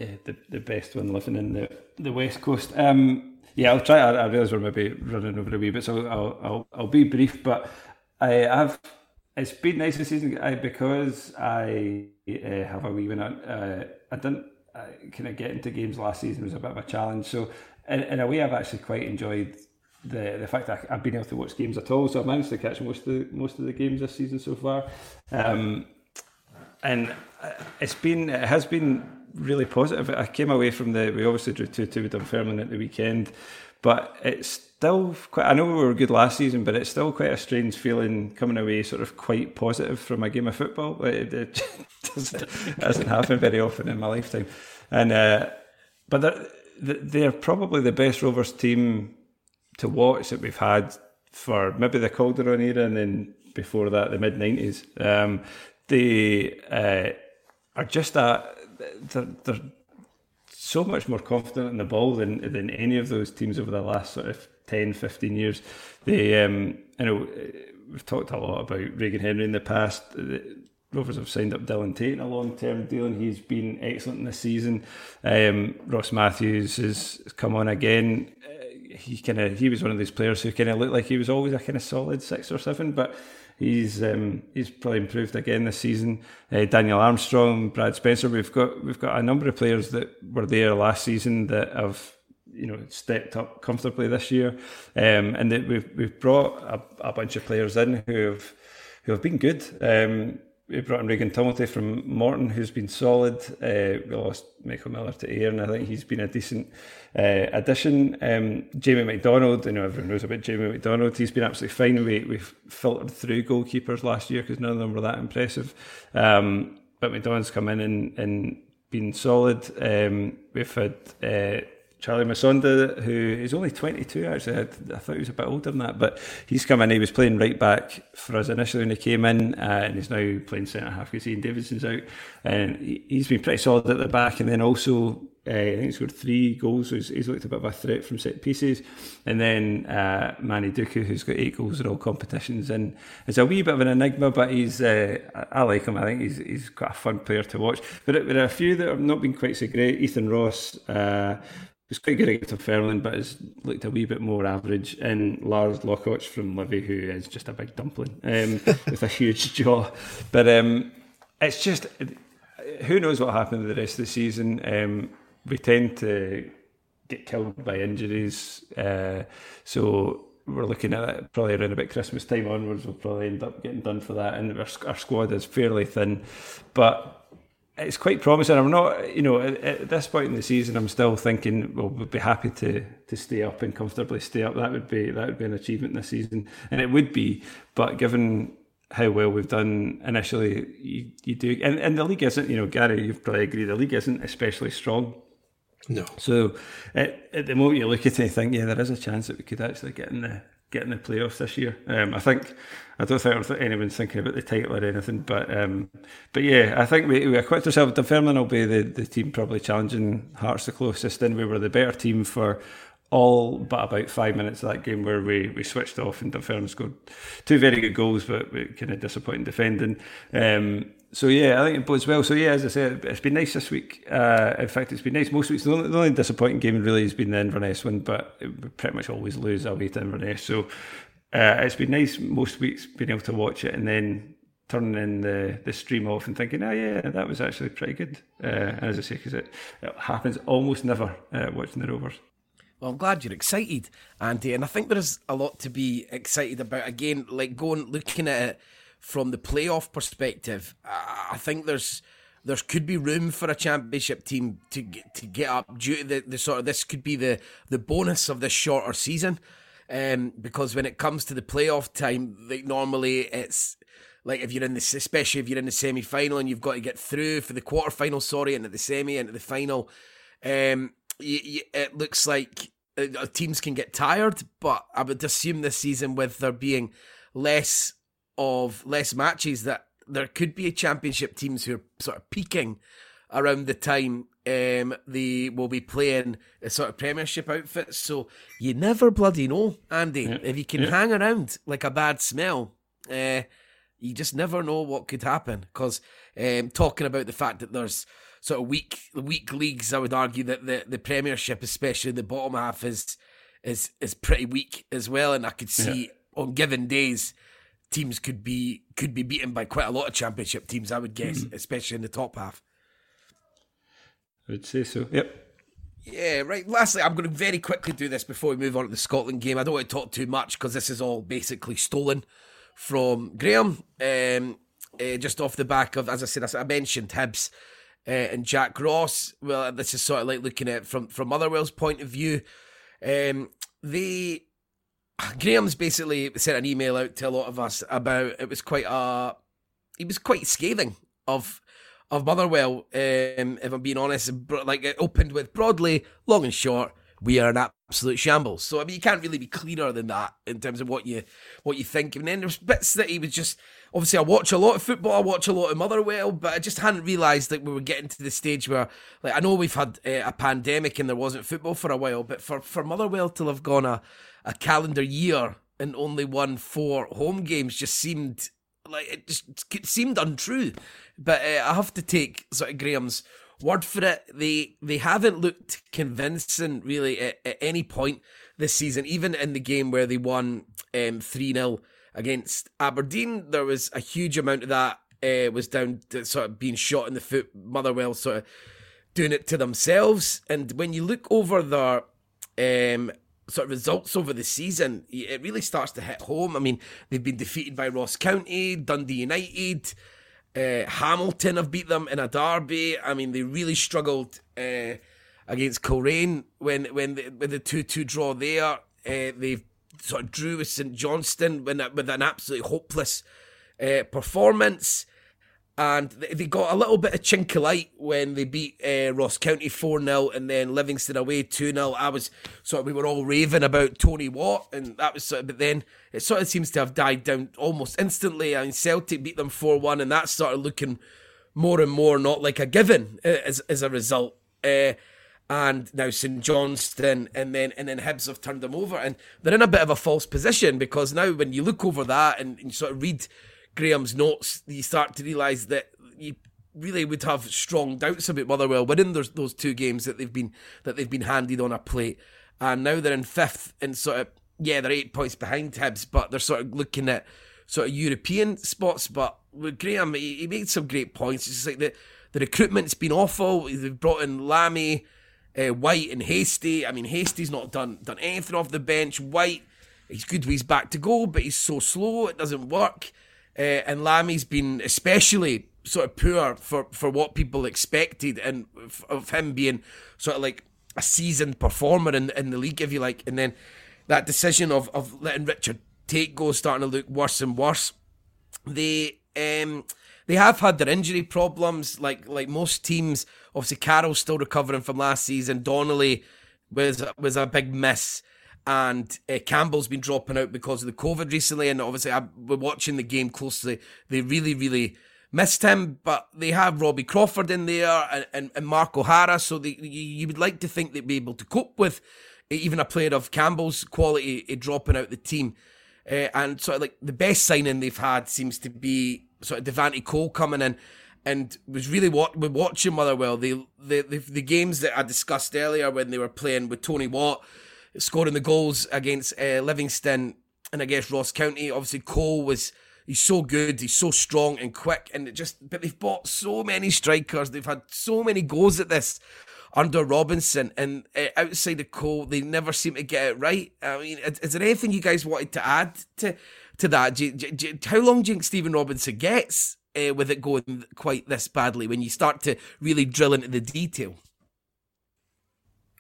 Yeah, the the best one living in the the West Coast. Um, yeah, I'll try. I, I realise we're maybe running over a wee bit, so I'll I'll, I'll be brief. But I have. It's been nice this season I, because I uh, have a wee win. Uh, I didn't uh, kind of get into games last season was a bit of a challenge. So in, in a way, I've actually quite enjoyed the the fact that I've been able to watch games at all. So I've managed to catch most of the most of the games this season so far, um, and it's been it has been really positive. I came away from the we obviously drew two two with Dunfermline at the weekend, but it's still quite. I know we were good last season, but it's still quite a strange feeling coming away sort of quite positive from a game of football. It, it (laughs) doesn't, doesn't happen very often in my lifetime, and uh, but they're, they're probably the best Rovers team to watch that we've had for maybe the Calderon era and then before that the mid nineties. Um, they uh, are just a they're, they're so much more confident in the ball than than any of those teams over the last sort of 10, 15 years. They, um, you know, we've talked a lot about Regan Hendry in the past. The Rovers have signed up Dylan Tait in a long term deal, and he's been excellent in this season. Um, Ross Matthews has come on again. Uh, he kind of he was one of those players who kind of looked like he was always a kind of solid six or seven, but He's um, he's probably improved again this season. Uh, Daniel Armstrong, Brad Spencer. We've got we've got a number of players that were there last season that have you know stepped up comfortably this year, um, and that we've we've brought a, a, bunch of players in who have who have been good. Um, brought in Regan Tumilty from Morton, who's been solid. Uh, we lost Michael Miller to Ayr, and I think he's been a decent uh, addition. Um, Jamie McDonald, you know, everyone knows about Jamie McDonald. He's been absolutely fine. We, we've filtered through goalkeepers last year because none of them were that impressive. Um, but McDonald's come in and, and been solid. Um, we've had uh, Charlie Musonda, who is only 22 actually. I, I, thought he was a bit older than that, but he's come in. He was playing right back for us initially when he came in, uh, and he's now playing centre half because Ian Davidson's out. And he, has been pretty solid at the back, and then also. Uh, I think he's scored three goals. So he's, he's, looked a bit of a threat from set pieces. And then uh, Manny Duku, who's got eight goals in all competitions. And it's a wee bit of an enigma, but he's uh, I like him. I think he's, he's quite a fun player to watch. But there are a few that have not been quite so great. Ethan Ross, uh, was quite good against Fairland, but has looked a wee bit more average. And Lars Lockhoch from Livy, who is just a big dumpling um, (laughs) with a huge jaw. But um, it's just who knows what happened the rest of the season. Um, we tend to get killed by injuries, uh, so we're looking at it probably around about Christmas time onwards. We'll probably end up getting done for that, and our, our squad is fairly thin, but it's quite promising. I'm not, you know, at, at, this point in the season, I'm still thinking, well, we'd be happy to to stay up and comfortably stay up. That would be that would be an achievement this season, and it would be. But given how well we've done initially, you, you do, and, and the league isn't, you know, Gary, you've probably agreed, the league isn't especially strong. No. So at, at the moment you look at it and think, yeah, there is a chance that we could actually get in the get in the playoffs this year. Um, I think I don't think anyone's thinking about the title or anything, but um, but yeah, I think we, we equipped ourselves. Dunfermline will be the, the team probably challenging Hearts the closest, and we were the better team for all but about five minutes of that game where we, we switched off and Dunfermline scored two very good goals, but we kind of disappointing defending. Um, so yeah, I think it bodes well. So yeah, as I said, it's been nice this week. Uh, in fact, it's been nice most weeks. The only, the only disappointing game really has been the Inverness one, but we pretty much always lose away to Inverness. So uh, it's been nice most weeks being able to watch it and then turning in the, the stream off and thinking, oh yeah, that was actually pretty good. Uh, as I say, because it, it, happens almost never uh, watching the Rovers. Well, I'm glad you're excited, Andy, and I think there's a lot to be excited about. Again, like going looking at it from the playoff perspective, I think there's there could be room for a championship team to get, to get up due to the, the sort of this could be the the bonus of this shorter season. Um, because when it comes to the playoff time, like normally it's like if you're in this, especially if you're in the semi final and you've got to get through for the quarter final, sorry, into the semi, into the final. Um, you, you, it looks like uh, teams can get tired, but I would assume this season with there being less of less matches that there could be championship teams who are sort of peaking around the time um, they will be playing a sort of premiership outfits. So you never bloody know, Andy. Yeah. If you can yeah. hang around like a bad smell, uh, you just never know what could happen. Because um, talking about the fact that there's sort of weak weak leagues, I would argue that the, the Premiership, especially the bottom half, is is is pretty weak as well. And I could see yeah. on given days teams could be could be beaten by quite a lot of championship teams. I would guess, mm-hmm. especially in the top half. I would say so. Yep. Yeah, right. Lastly, I'm going to very quickly do this before we move on to the Scotland game. I don't want to talk too much because this is all basically stolen from Graham. Um, uh, just off the back of, as I said, I mentioned Hibs uh, and Jack Ross. Well, this is sort of like looking at from from Motherwell's point of view. Um, they (sighs) Graham's basically sent an email out to a lot of us about it was quite a he was quite scathing of of Motherwell. Um, if I'm being honest, like it opened with broadly, long and short we are an absolute shambles. So I mean, you can't really be clearer than that in terms of what you what you think. And then there's bits that he was just obviously I watch a lot of football, I watch a lot of Motherwell, but I just hadn't realised that we were getting to the stage where like I know we've had uh, a pandemic and there wasn't football for a while, but for for Motherwell to have gone a a calendar year and only won four home games just seemed like it just seemed untrue. But uh, I have to take sort of Graham's word for it, they they haven't looked convincing really at, at any point this season. Even in the game where they won um, three um, 0 against Aberdeen, there was a huge amount of that uh, was down to sort of being shot in the foot. Motherwell sort of doing it to themselves. And when you look over their um, sort of results over the season, it really starts to hit home. I mean, they've been defeated by Ross County, Dundee United. Uh, Hamilton have beat them in a derby. I mean, they really struggled uh, against Coleraine when when the, with the two two draw there. Uh, they sort of drew with St Johnstone with, with an absolutely hopeless uh, performance and they got a little bit of chink of light when they beat uh, Ross County 4 0 and then Livingston away 2 0. I was sort of, we were all raving about Tony Watt, and that was sort of, but then it sort of seems to have died down almost instantly. I mean, Celtic beat them 4 1, and that started looking more and more not like a given uh, as, as a result. Uh, and now St Johnstone and then and then Hibs have turned them over, and they're in a bit of a false position because now when you look over that and, and you sort of read Graham's notes, you start to realise that you really would have strong doubts about Motherwell winning those those two games that they've been that they've been handed on a plate, and now they're in fifth and sort of yeah they're eight points behind Hibs, but they're sort of looking at sort of European spots. But with Graham, he, he made some great points. It's just like the the recruitment's been awful. They've brought in Lamie, uh, White, and Hasty. I mean, Hastie's not done done anything off the bench. White, he's good he's back to goal, but he's so slow it doesn't work. Uh, and Lamie's been especially sort of poor for, for what people expected, and of him being sort of like a seasoned performer in, in the league, if you like. And then that decision of, of letting Richard Tait go starting to look worse and worse. They um, they have had their injury problems, like like most teams. Obviously, Carroll's still recovering from last season. Donnelly was was a big miss and uh, Campbell's been dropping out because of the COVID recently, and obviously I, we're watching the game closely. They really, really missed him, but they have Robbie Crawford in there and, and, and Mark O'Hara, so they, you, would like to think they'd be able to cope with even a player of Campbell's quality uh, dropping out the team. Uh, and of like the best signing they've had seems to be sort of Devante Cole coming in, and was really what we're watching Motherwell. The, the the the games that I discussed earlier when they were playing with Tony Watt, scoring the goals against uh, Livingston and guess Ross County. Obviously, Cole was he's so good, he's so strong and quick, and it just but they've bought so many strikers. They've had so many goals at this under Robinson, and uh, outside of Cole, they never seem to get it right. I mean, is, is there anything you guys wanted to add to to that? Do, do, do, how long do you think Stephen Robinson gets uh, with it going quite this badly when you start to really drill into the detail?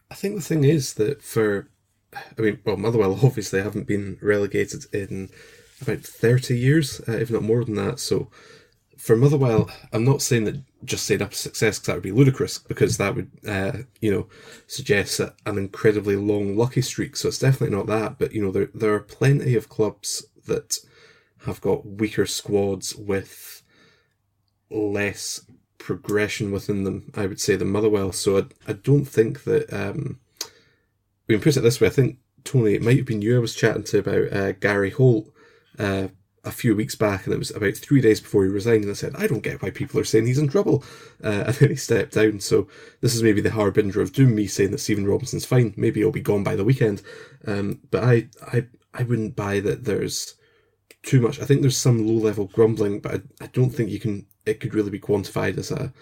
I think the thing is that for, I mean, well, Motherwell (laughs) obviously haven't been relegated in about 30 years, uh, if not more than that. So for Motherwell, I'm not saying that just saying up success because that would be ludicrous because that would, uh, you know, suggest an incredibly long lucky streak. So it's definitely not that. But you know, there there are plenty of clubs that have got weaker squads with less progression within them. I would say than Motherwell. So I, I don't think that. Um, we can put it this way. I think Tony, it might have been you I was chatting to about uh, Gary Holt. Uh, a few weeks back, and it was about three days before he resigned. And I said, I don't get why people are saying he's in trouble. Uh, (laughs) and then he stepped down. So this is maybe the harbinger of doom. Me saying that Stephen Robinson's fine. Maybe he'll be gone by the weekend. Um, but I, I, I wouldn't buy that. There's too much. I think there's some low level grumbling, but I, I don't think you can. It could really be quantified as a,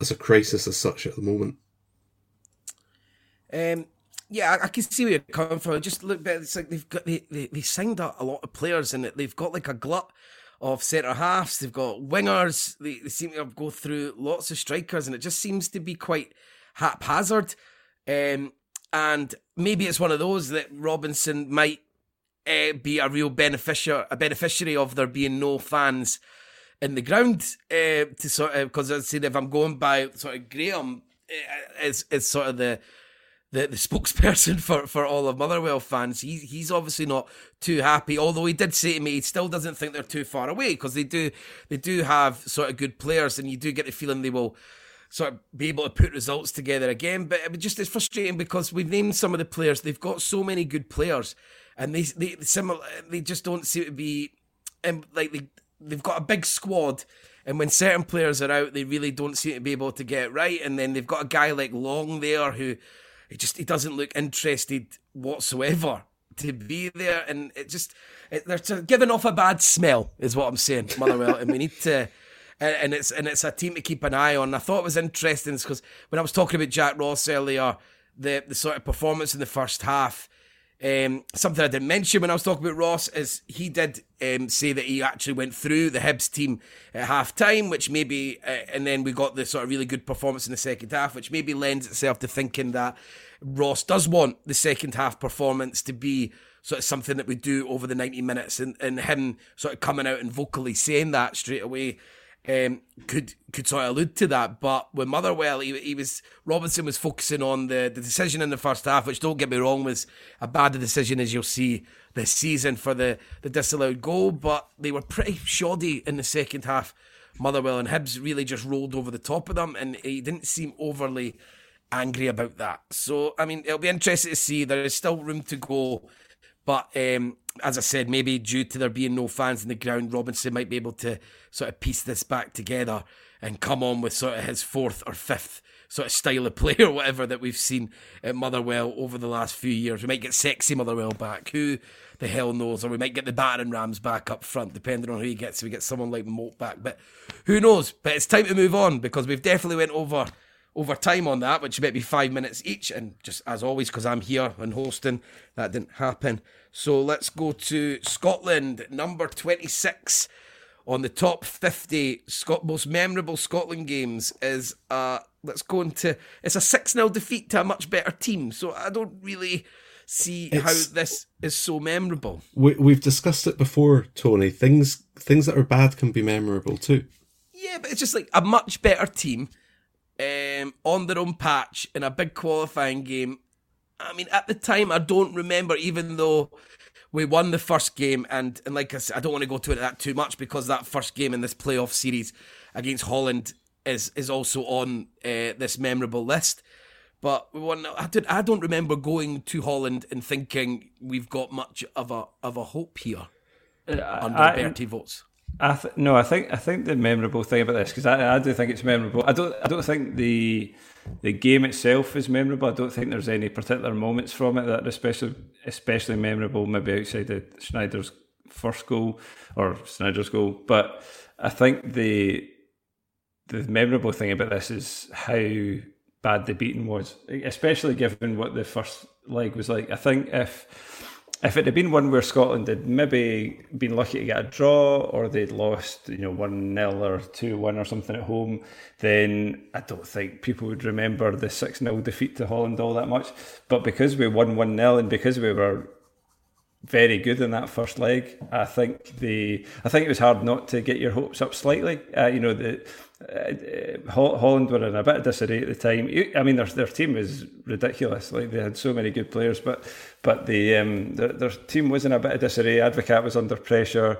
as a crisis as such at the moment. Um, yeah, I, can see where you're coming from. Just look, but it's like they've got they, they, they signed a, a lot of players, and they've got like a glut of centre halves. They've got wingers. They, they seem to go through lots of strikers, and it just seems to be quite haphazard. Um, and maybe it's one of those that Robinson might uh, be a real beneficiary, a beneficiary of there being no fans in the ground. Uh, to sort of because I said if I'm going by sort of Graham, uh, it's it's sort of the the, the (laughs) spokesperson for, for all of Motherwell fans. He, he's obviously not too happy. Although he did say to me he still doesn't think they're too far away because they do they do have sort of good players, and you do get the feeling they will sort of be able to put results together again. But it just it's frustrating because we've named some of the players. They've got so many good players, and they they similar they just don't seem to be, and like they they've got a big squad. And when certain players are out, they really don't seem to be able to get right. And then they've got a guy like Long there who he just he doesn't look interested whatsoever (laughs) to be there, and it just it, they're giving off a bad smell, is what I'm saying, Motherwell, and we need to. (laughs) And it's and it's a team to keep an eye on. I thought it was interesting because when I was talking about Jack Ross earlier, the the sort of performance in the first half, um, something I didn't mention when I was talking about Ross is he did um, say that he actually went through the Hibs team at half time, which maybe, uh, and then we got the sort of really good performance in the second half, which maybe lends itself to thinking that Ross does want the second half performance to be sort of something that we do over the 90 minutes, and, and him sort of coming out and vocally saying that straight away um, could could sort of allude to that. But with Motherwell, he, he was Robinson was focusing on the, the decision in the first half, which don't get me wrong was a bad decision as you'll see this season for the the disallowed goal. But they were pretty shoddy in the second half. Motherwell and Hibs really just rolled over the top of them, and he didn't seem overly angry about that. So I mean, it'll be interesting to see. There is still room to go but um, as I said, maybe due to there being no fans in the ground, Robinson might be able to sort of piece this back together and come on with sort of his fourth or fifth sort of style of (laughs) play or whatever that we've seen at Motherwell over the last few years. We might get sexy Motherwell back. Who the hell knows? Or we might get the battering rams back up front, depending on who he gets. we get someone like Moult back. But who knows? But it's time to move on because we've definitely went over over time on that, which might be five minutes each. And just as always, because I'm here and hosting, that didn't happen. So let's go to Scotland, number 26 on the top 50 Scot- most memorable Scotland games is uh let's go into it's a 6-0 defeat to a much better team. So I don't really see it's, how this is so memorable. We, we've discussed it before, Tony. Things things that are bad can be memorable too. Yeah, but it's just like a much better team um, on their own patch in a big qualifying game. I mean, at the time, I don't remember, even though we won the first game, and, and like I said, I don't want to go to it that too much because that first game in this playoff series against Holland is is also on uh, this memorable list. But we won, I, did, I don't remember going to Holland and thinking we've got much of a of a hope here uh, under I, Bertie Vogts. I th- no, I think I think the memorable thing about this because I, I do think it's memorable. I don't I don't think the the game itself is memorable. I don't think there's any particular moments from it that are especially especially memorable. Maybe outside of Sneijder's first goal or Sneijder's goal, but I think the the memorable thing about this is how bad the beating was, especially given what the first leg was like. I think if if it had been one where Scotland had maybe been lucky to get a draw or they'd lost, you know, 1 0 or 2 1 or something at home, then I don't think people would remember the 6 0 defeat to Holland all that much. But because we won 1 0 and because we were very good in that first leg. I think the I think it was hard not to get your hopes up slightly. Uh, you know, the uh, Holland were in a bit of disarray at the time. I mean, their their team was ridiculous. Like they had so many good players, but but the um, their, their team was in a bit of disarray. Advocaat was under pressure.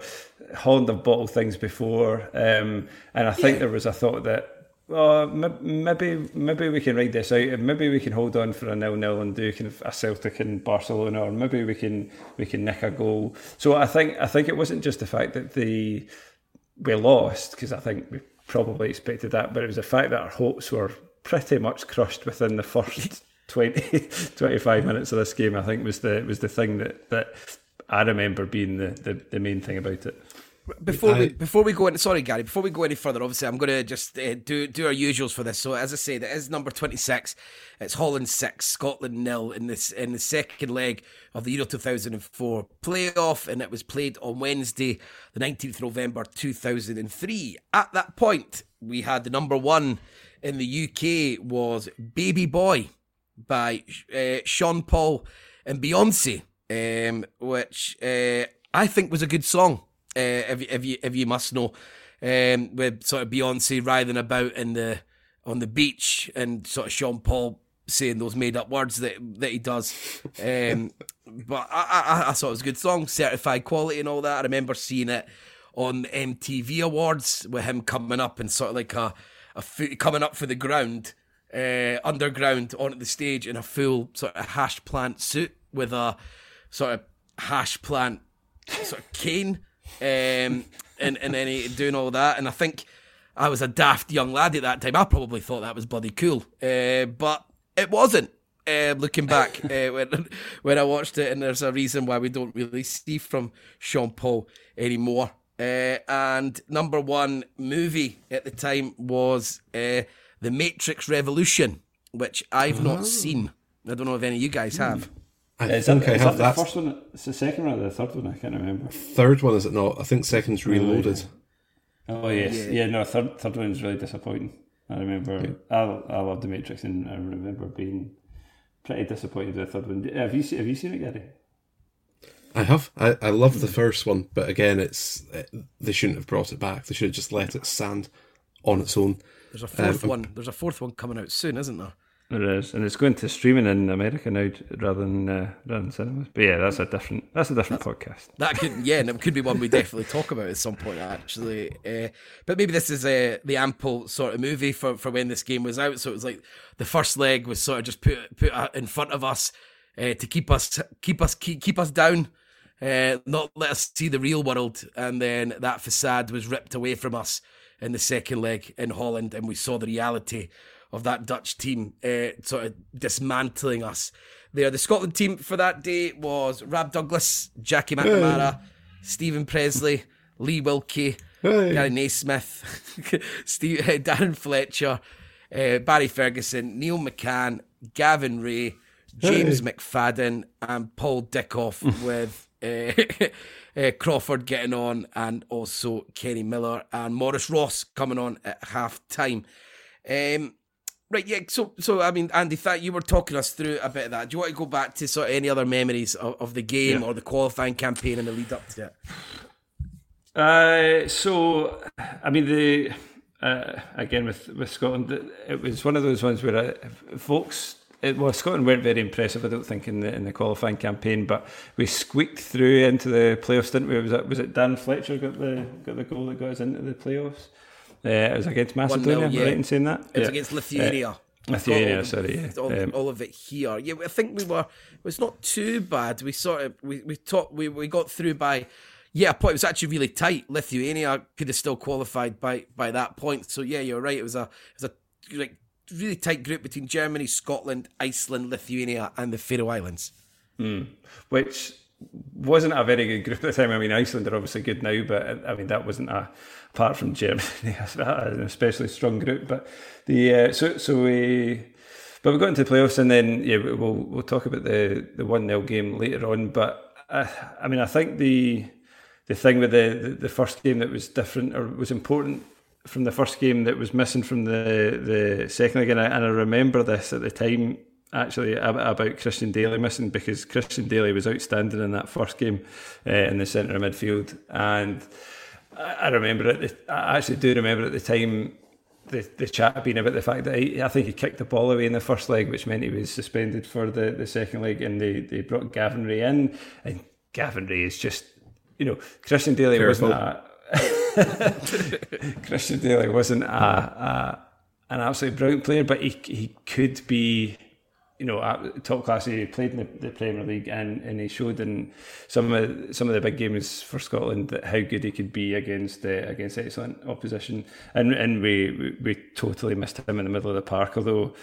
Holland have bottled things before, um, and I think yeah. there was a thought that well, maybe maybe we can ride this out. and Maybe we can hold on for a nil nil and do kind of a Celtic in Barcelona, or maybe we can we can nick a goal. So I think I think it wasn't just the fact that the we lost because I think we probably expected that, but it was the fact that our hopes were pretty much crushed within the first (laughs) 20, 25 minutes of this game. I think was the was the thing that that I remember being the, the, the main thing about it. Before I, we before we go in, sorry Gary, before we go any further, obviously I'm going to just uh, do do our usuals for this. So as I say, that is number twenty six. It's Holland six, Scotland nil in this in the second leg of the Euro two thousand and four playoff, and it was played on Wednesday, the nineteenth November two thousand and three. At that point, we had the number one in the UK was Baby Boy by uh, Sean Paul and Beyonce, um, which uh, I think was a good song uh, if, if you if you must know, um, with sort of Beyonce writhing about in the on the beach and sort of Sean Paul saying those made up words that that he does. Um, (laughs) but I, I, I thought it was a good song, certified quality and all that. I remember seeing it on MTV Awards with him coming up and sort of like a, a foot coming up for the ground, uh, underground onto the stage in a full sort of hash plant suit with a sort of hash plant sort of cane um, and and then he doing all that. And I think I was a daft young lad at that time. I probably thought that was bloody cool, uh, but it wasn't. Uh, looking back (laughs) uh, when when I watched it, and there's a reason why we don't really see from Sean Paul anymore. Uh, and number one movie at the time was uh, The Matrix Revolution, which I've oh. not seen. I don't know if any of you guys have. I is think that, I have that. The first one, it's the second one or the third one. I can't remember. Third one is it not? I think second's reloaded. Oh yes, yeah. yeah. No, third third one's really disappointing. I remember. Yeah. I I loved the Matrix, and I remember being pretty disappointed with the third one. Have you seen, have you seen it, Gary? I have. I, I love the first one, but again, it's it, they shouldn't have brought it back. They should have just let it stand on its own. There's a fourth um, one. There's a fourth one coming out soon, isn't there? It is, and it's going to streaming in America now rather than uh, rather than cinemas. But yeah, that's a different that's a different that's, podcast. That could yeah, and it could be one we definitely talk about at some point actually. Uh, but maybe this is uh, the ample sort of movie for, for when this game was out. So it was like the first leg was sort of just put put in front of us uh, to keep us keep us keep, keep us down. Uh, not let us see the real world, and then that facade was ripped away from us in the second leg in Holland, and we saw the reality of that Dutch team, uh, sort of dismantling us there. The Scotland team for that day was Rab Douglas, Jackie McNamara, hey. Steven Pressley, Lee Wilkie, hey. Gary Naysmith, (laughs) Steve, uh, Darren Fletcher, uh, Barry Ferguson, Neil McCann, Gavin Rae, James hey. McFadden, and Paul Dickov (laughs) with. Uh, (laughs) uh, Crawford getting on, and also Kenny Miller and Maurice Ross coming on at half time. Um, Right, yeah. So, so I mean, Andy, that you were talking us through a bit of that. Do you want to go back to sort of any other memories of, of the game yeah. or the qualifying campaign and the lead up to it? Uh, so, I mean, the uh, again with with Scotland, it was one of those ones where I, uh, folks. It, well, Scotland weren't very impressive, I don't think, in the in the qualifying campaign, but we squeaked through into the playoffs, didn't we? Was it was it Dan Fletcher got the got the goal that got us into the playoffs? Uh, it was against Macedonia, yeah. right in saying that? It was against Lithuania. Uh, Lithuania, sorry, yeah. All, um, all, of it here. Yeah, I think we were. It was not too bad. We sort of we we talked. We we got through by Yeah, point. it was actually really tight. Lithuania could have still qualified by by that point. So yeah, you're right. It was a it was a like really tight group between Germany, Scotland, Iceland, Lithuania, and the Faroe Islands. Mm. Which wasn't a very good group at the time. I mean, Iceland are obviously good now, but I mean that wasn't a apart from Germany, (laughs) an especially strong group. But the uh, so so we. But we got into the playoffs, and then yeah, we'll we'll talk about the the one 0 game later on. But uh, I mean, I think the the thing with the, the, the first game that was different or was important from the first game that was missing from the the second again, and I remember this at the time actually about Christian Dailly missing because Christian Dailly was outstanding in that first game uh, in the centre of midfield, and I remember it. I actually do remember at the time the, the chat being about the fact that he, I think he kicked the ball away in the first leg, which meant he was suspended for the, the second leg, and they, they brought Gavin Rae in, and Gavin Rae is just, you know, Christian Dailly wasn't a, (laughs) Christian Dailly wasn't a, a, an absolutely brilliant player, but he he could be you know, top class. He played in the, the, Premier League, and, and he showed in some of some of the big games for Scotland that how good he could be against uh, against excellent opposition. And and we, we, we totally missed him in the middle of the park. Although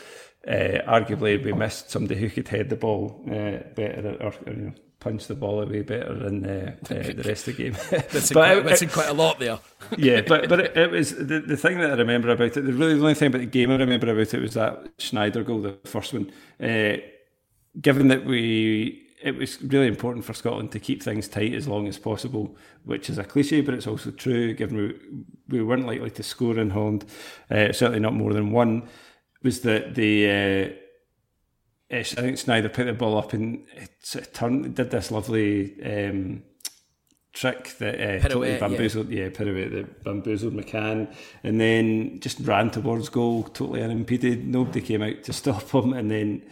uh, arguably we missed somebody who could head the ball uh, better or, or you know, punch the ball away better than uh, uh, (laughs) the rest of the game. that's quite, it, quite a lot there. (laughs) yeah, but but it, it, was the, the thing that I remember about it. The really the only thing about the game I remember about it was that Sneijder goal, the first one. Uh, given that we. It was really important for Scotland to keep things tight as long as possible, which is a cliche, but it's also true. Given we, we weren't likely to score in Holland, uh, certainly not more than one, was that the uh, I think Sneijder picked the ball up and it turned, did this lovely um, trick that uh, totally bamboozled, yeah, yeah pirouette that bamboozled McCann, and then just ran towards goal, totally unimpeded. Nobody came out to (laughs) stop him, and then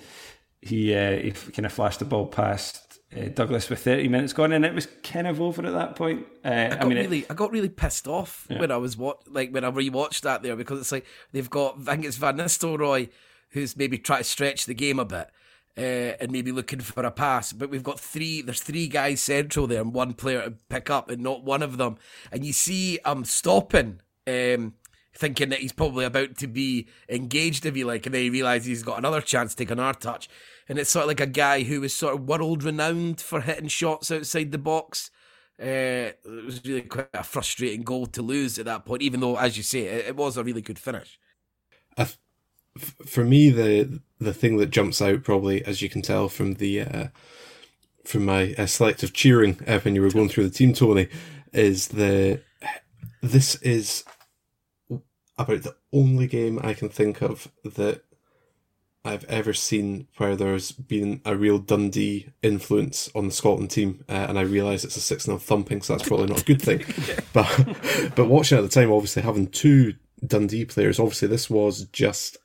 he uh, he kind of flashed the ball past uh, Douglas with 30 minutes gone, and it was kind of over at that point. Uh, I, got I mean, really, it, I got really pissed off yeah. when I was what, like when I rewatched that there because it's like they've got I think it's Van Nistelrooy who's maybe trying to stretch the game a bit. Uh, and maybe looking for a pass, but we've got three. There's three guys central there, and one player to pick up, and not one of them. And you see, I'm um, stopping, um, thinking that he's probably about to be engaged, if you like, and then he realizes he's got another chance to take another touch, and it's sort of like a guy who was sort of world renowned for hitting shots outside the box. Uh, it was really quite a frustrating goal to lose at that point, even though, as you say, it, it was a really good finish. I, for me, the the thing that jumps out probably, as you can tell from the uh, from my uh, selective cheering uh, when you were going through the team, Tony, is the this is about the only game I can think of that I've ever seen where there's been a real Dundee influence on the Scotland team, uh, and I realise it's a six 0 thumping, so that's probably not a good thing. (laughs) but but watching at the time, obviously having two Dundee players, obviously this was just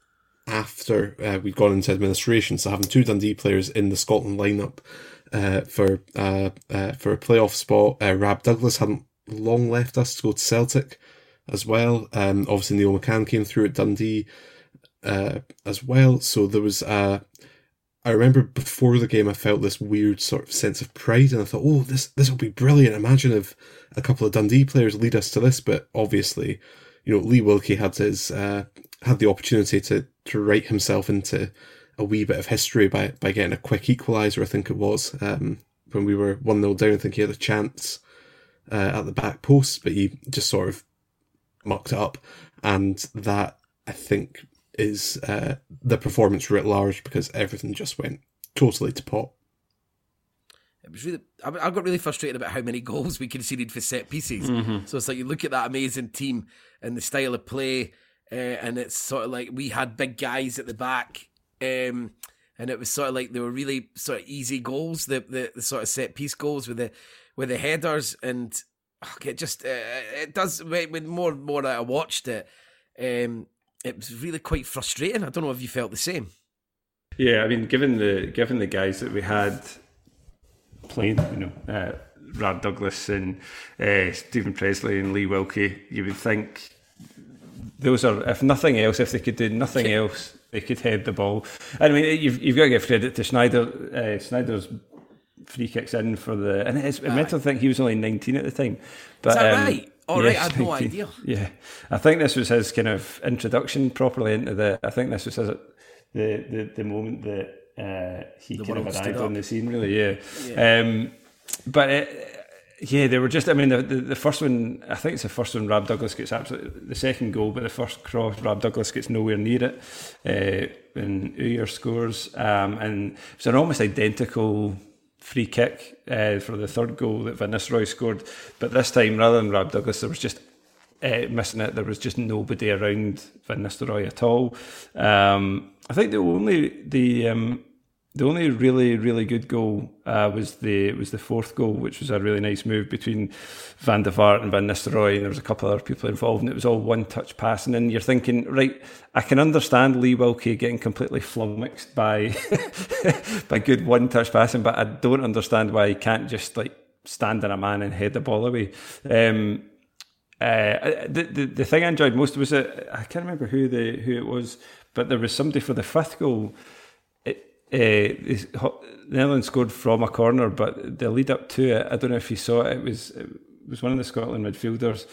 after uh, we'd gone into administration. So having two Dundee players in the Scotland lineup uh, for uh, uh for a playoff spot, uh, Rab Douglas hadn't long left us to go to Celtic as well. Um, obviously Neil McCann came through at Dundee uh, as well. So there was I remember before the game, I felt this weird sort of sense of pride, and I thought, "Oh, this this will be brilliant." Imagine if a couple of Dundee players lead us to this. But obviously, you know, Lee Wilkie had his uh, had the opportunity to to write himself into a wee bit of history by by getting a quick equaliser. I think it was um, when we were one 0 down. I think he had a chance uh, at the back post, but he just sort of mucked it up, and that I think is uh, the performance writ large because everything just went totally to pot. It was really. I got really frustrated about how many goals we conceded for set pieces. Mm-hmm. So it's like you look at that amazing team and the style of play uh, and it's sort of like we had big guys at the back, um, and it was sort of like they were really sort of easy goals, the, the, the sort of set piece goals with the with the headers, and oh, it just uh, it does when more and more that I watched it, um, it was really quite frustrating. I don't know if you felt the same. Yeah, I mean, given the given the guys that we had playing, you know, uh, Rab Douglas and uh, Steven Pressley and Lee Wilkie, you would think those are, if nothing else, if they could do nothing else, they could head the ball. I mean, you've, you've got to give credit to Sneijder. Uh, Sneijder's free kicks in for the. And it's mental to think he was only 19 at the time. But, Is that um, right? All yes, right, I had (laughs) no idea. Yeah, I think this was his kind of introduction properly into the. I think this was his, the the the moment that uh, he the kind of arrived on the scene. Really, yeah. yeah. Um, but it, yeah, they were just. I mean, the, the, the first one. I think it's the first one. Rab Douglas gets absolutely the second goal, but the first cross, Rab Douglas gets nowhere near it. Uh, and Ooijer scores, um, and it's an almost identical free kick uh, for the third goal that Van Nistelrooy scored. But this time, rather than Rab Douglas, there was just uh, missing it. There was just nobody around Van Nistelrooy at all. Um, I think the only the um, the only really really good goal uh, was the was the fourth goal, which was a really nice move between Van der Vaart and Van Nistelrooy, and there was a couple of other people involved, and it was all one touch passing. And you're thinking, right, I can understand Lee Wilkie getting completely flummoxed by (laughs) by good one touch passing, but I don't understand why he can't just like stand in a man and head the ball away. Um, uh, the, the the thing I enjoyed most was it, I can't remember who the who it was, but there was somebody for the fifth goal uh, Netherlands scored from a corner, but the lead up to it, I don't know if you saw it. It was it was one of the Scotland midfielders.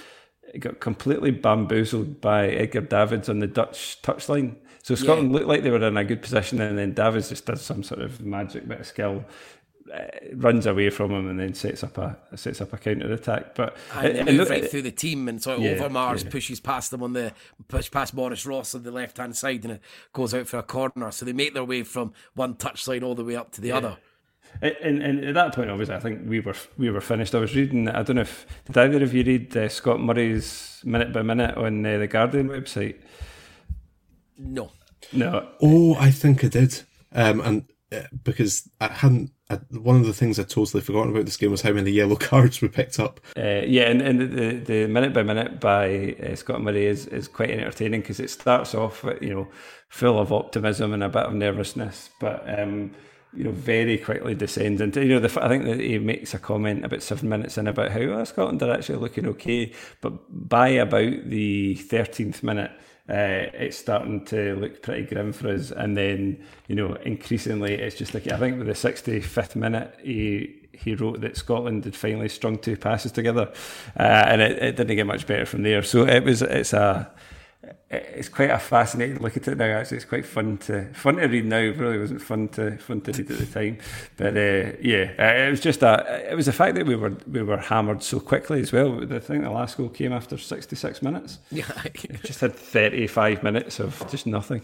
It got completely bamboozled by Edgar Davids on the Dutch touchline. So Scotland yeah. looked like they were in a good position, and then Davids just does some sort of magic bit of skill runs away from him and then sets up a sets up a counter attack. But and it, right through the team and sort of yeah, Overmars yeah. pushes past them on the push past Maurice Ross on the left hand side and it goes out for a corner. So they make their way from one touchline all the way up to the yeah. other. And, and at that point, obviously, I think we were we were finished. I was reading. I don't know if did either of you read uh, Scott Murray's minute by minute on uh, the Guardian website. No. No. Oh, I think I did. Um, and uh, because I hadn't I, one of the things I totally forgotten about this game was how many yellow (laughs) cards were picked up. Uh, yeah, and, and the, the minute by minute by uh, Scott Murray is, is quite entertaining because it starts off you know full of optimism and a bit of nervousness, but um, you know very quickly descends into you know the, I think that he makes a comment about seven minutes in about how oh, Scotland are actually looking okay, but by about the thirteenth minute uh, it's starting to look pretty grim for us. And then, you know, increasingly, it's just like I think with the 65th minute, he he wrote that Scotland had finally strung two passes together, uh, and it, it, didn't get much better from there. So it was it's a it's quite a fascinating look at it now. Actually, it's quite fun to fun to read now. It really wasn't fun to fun to read at the time, but uh, yeah, uh, it was just a. It was the fact that we were we were hammered so quickly as well. I think the last goal came after sixty six minutes. (laughs) Yeah, just had thirty five minutes of just nothing.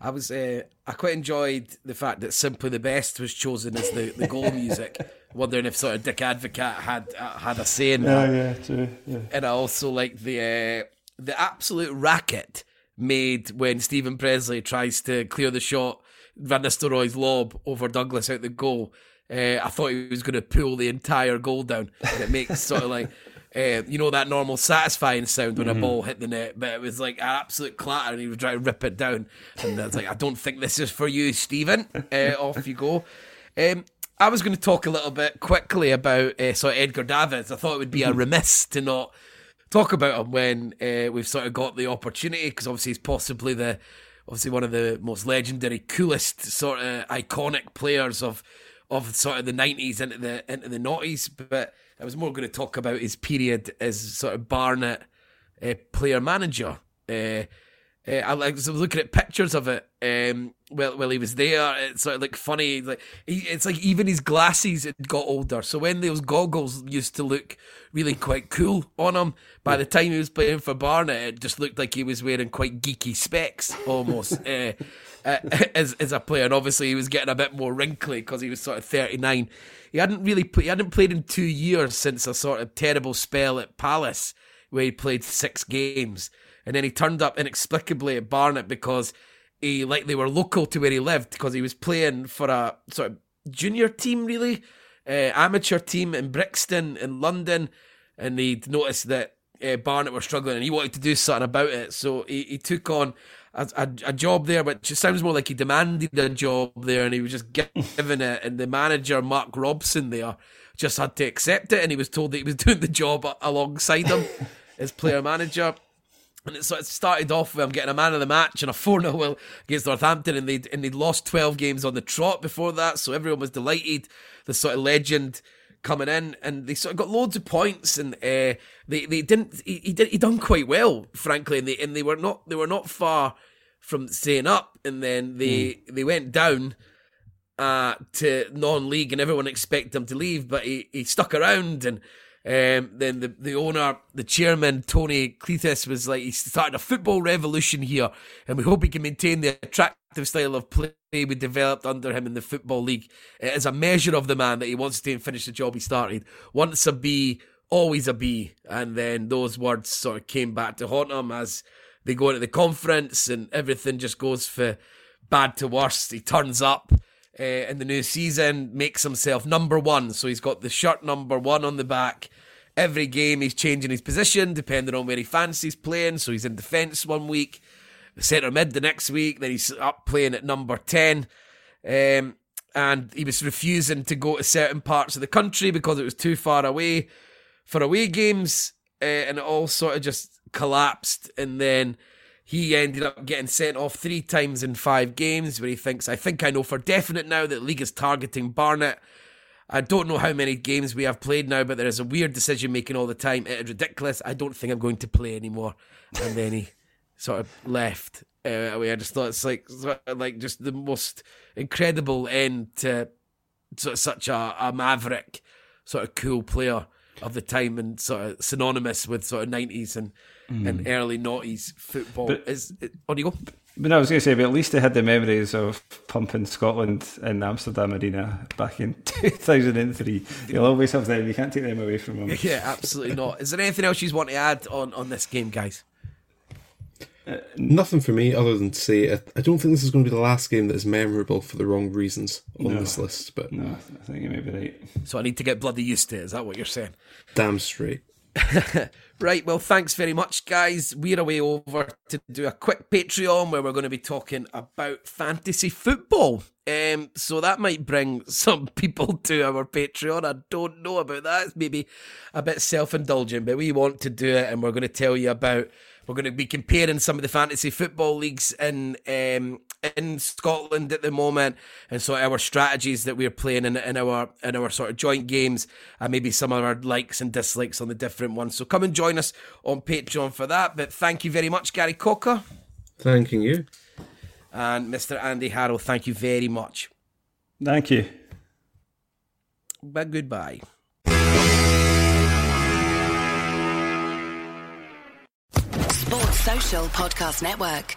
I was uh, I quite enjoyed the fact that "Simply the Best" was chosen as the, the goal music. (laughs) Wondering if sort of Dick Advocaat had uh, had a say in that. Yeah, yeah, true. Yeah. And I also like the uh, the absolute racket made when Steven Pressley tries to clear the shot, Van Nistelrooy's lob over Douglas out the goal. Uh, I thought he was going to pull the entire goal down. And it makes sort of like, (laughs) uh, you know, that normal satisfying sound when mm-hmm. a ball hit the net, but it was like an absolute clatter and he was trying to rip it down. And I was like, I don't think this is for you, Stephen. Uh, (laughs) off you go. Um, I was going to talk a little bit quickly about uh, sort of Edgar Davids. I thought it would be a mm-hmm. remiss to not talk about him when uh, we've sort of got the opportunity because obviously he's possibly the obviously one of the most legendary, coolest sort of iconic players of of sort of the nineties into the into the noughties. But I was more going to talk about his period as sort of Barnet uh, player manager. Uh, uh, I, was looking at pictures of it um, while, while he was there. It's sort of like funny. Like he, it's like even his glasses had got older. So when those goggles used to look really quite cool on him, by the time he was playing for Barnet, it just looked like he was wearing quite geeky specs almost. uh, (laughs) uh, as as a player, and obviously he was getting a bit more wrinkly because he was sort of thirty nine. He hadn't really he hadn't played in two years since a sort of terrible spell at Palace where he played six games and then he turned up inexplicably at Barnet because he like they were local to where he lived because he was playing for a sort of junior team, really, uh, amateur team in Brixton in London, and he'd noticed that uh, Barnet were struggling and he wanted to do something about it, so he, he took on. A, a, a, job there, but just sounds more like he demanded a job there, and he was just given it. And the manager, Mark Robson, there just had to accept it, and he was told that he was (laughs) doing the job alongside him (laughs) as player manager. And it sort of started off with I'm getting a man of the match and a 4 0 against Northampton, and they'd, and they'd lost 12 games on the trot before that, so everyone was delighted. The sort of legend coming in, and they sort of got loads of points, and uh, they they didn't he, he did he done quite well, frankly, and they and they were not they were not far from staying up, and then they mm. they went down uh, to non-league, and everyone expected him to leave, but he, he stuck around, and um, then the, the owner, the chairman, Tony Kleanthous, was like, he started a football revolution here, and we hope he can maintain the attractive style of play we developed under him in the Football League as a measure of the man that he wants to finish the job he started. Once a B, always a B. And then those words sort of came back to haunt him as they go into the conference and everything just goes for bad to worse. He turns up uh, in the new season, makes himself number one. So he's got the shirt number one on the back. Every game he's changing his position depending on where he fancies playing. So he's in defence one week, centre mid the next week, then he's up playing at number 10. Um, and he was refusing to go to certain parts of the country because it was too far away for away games. Uh, and it all sort of just collapsed. And then he ended up getting sent off three times in five games where he thinks, I think I know for definite now that league is targeting Barnet. I don't know how many games we have played now, but there is a weird decision making all the time. It is ridiculous. I don't think I'm going to play anymore. And then he (laughs) sort of left. Uh, I just thought it's like like just the most incredible end to sort of such a, a maverick, sort of cool player of the time and sort of synonymous with sort of nineties and mm. and early noughties football. But, is it, on you go. But I was going to say, but at least they had the memories of pumping Scotland in Amsterdam Arena back in (laughs) 2003. You'll always have them. You can't take them away from them. (laughs) Yeah, absolutely not. Is there anything else you want to add on, on this game, guys? Uh, nothing for me other than to say I, I, don't think this is going to be the last game that is memorable for the wrong reasons on no, this list. But no, I think you may be right. So I need to get bloody used to it. Is that what you're saying? Damn straight. (laughs) right, well, thanks very much, guys. We're away over to do a quick Patreon where we're going to be talking about fantasy football. Um, so that might bring (laughs) some people to our Patreon. I don't know about that. It's maybe a bit self indulgent, but we want to do it, and we're going to tell you about we're going to be comparing some of the fantasy football leagues in um, in Scotland at the moment, and so our strategies that we're playing in, in our in our sort of joint games, and maybe some of our likes and dislikes on the different ones. So come and join us on Patreon for that. But thank you very much, Gary Cocker. Thanking you, and Mr. Andy Harrow. Thank you very much. Thank you. But goodbye. Sports Social Podcast Network.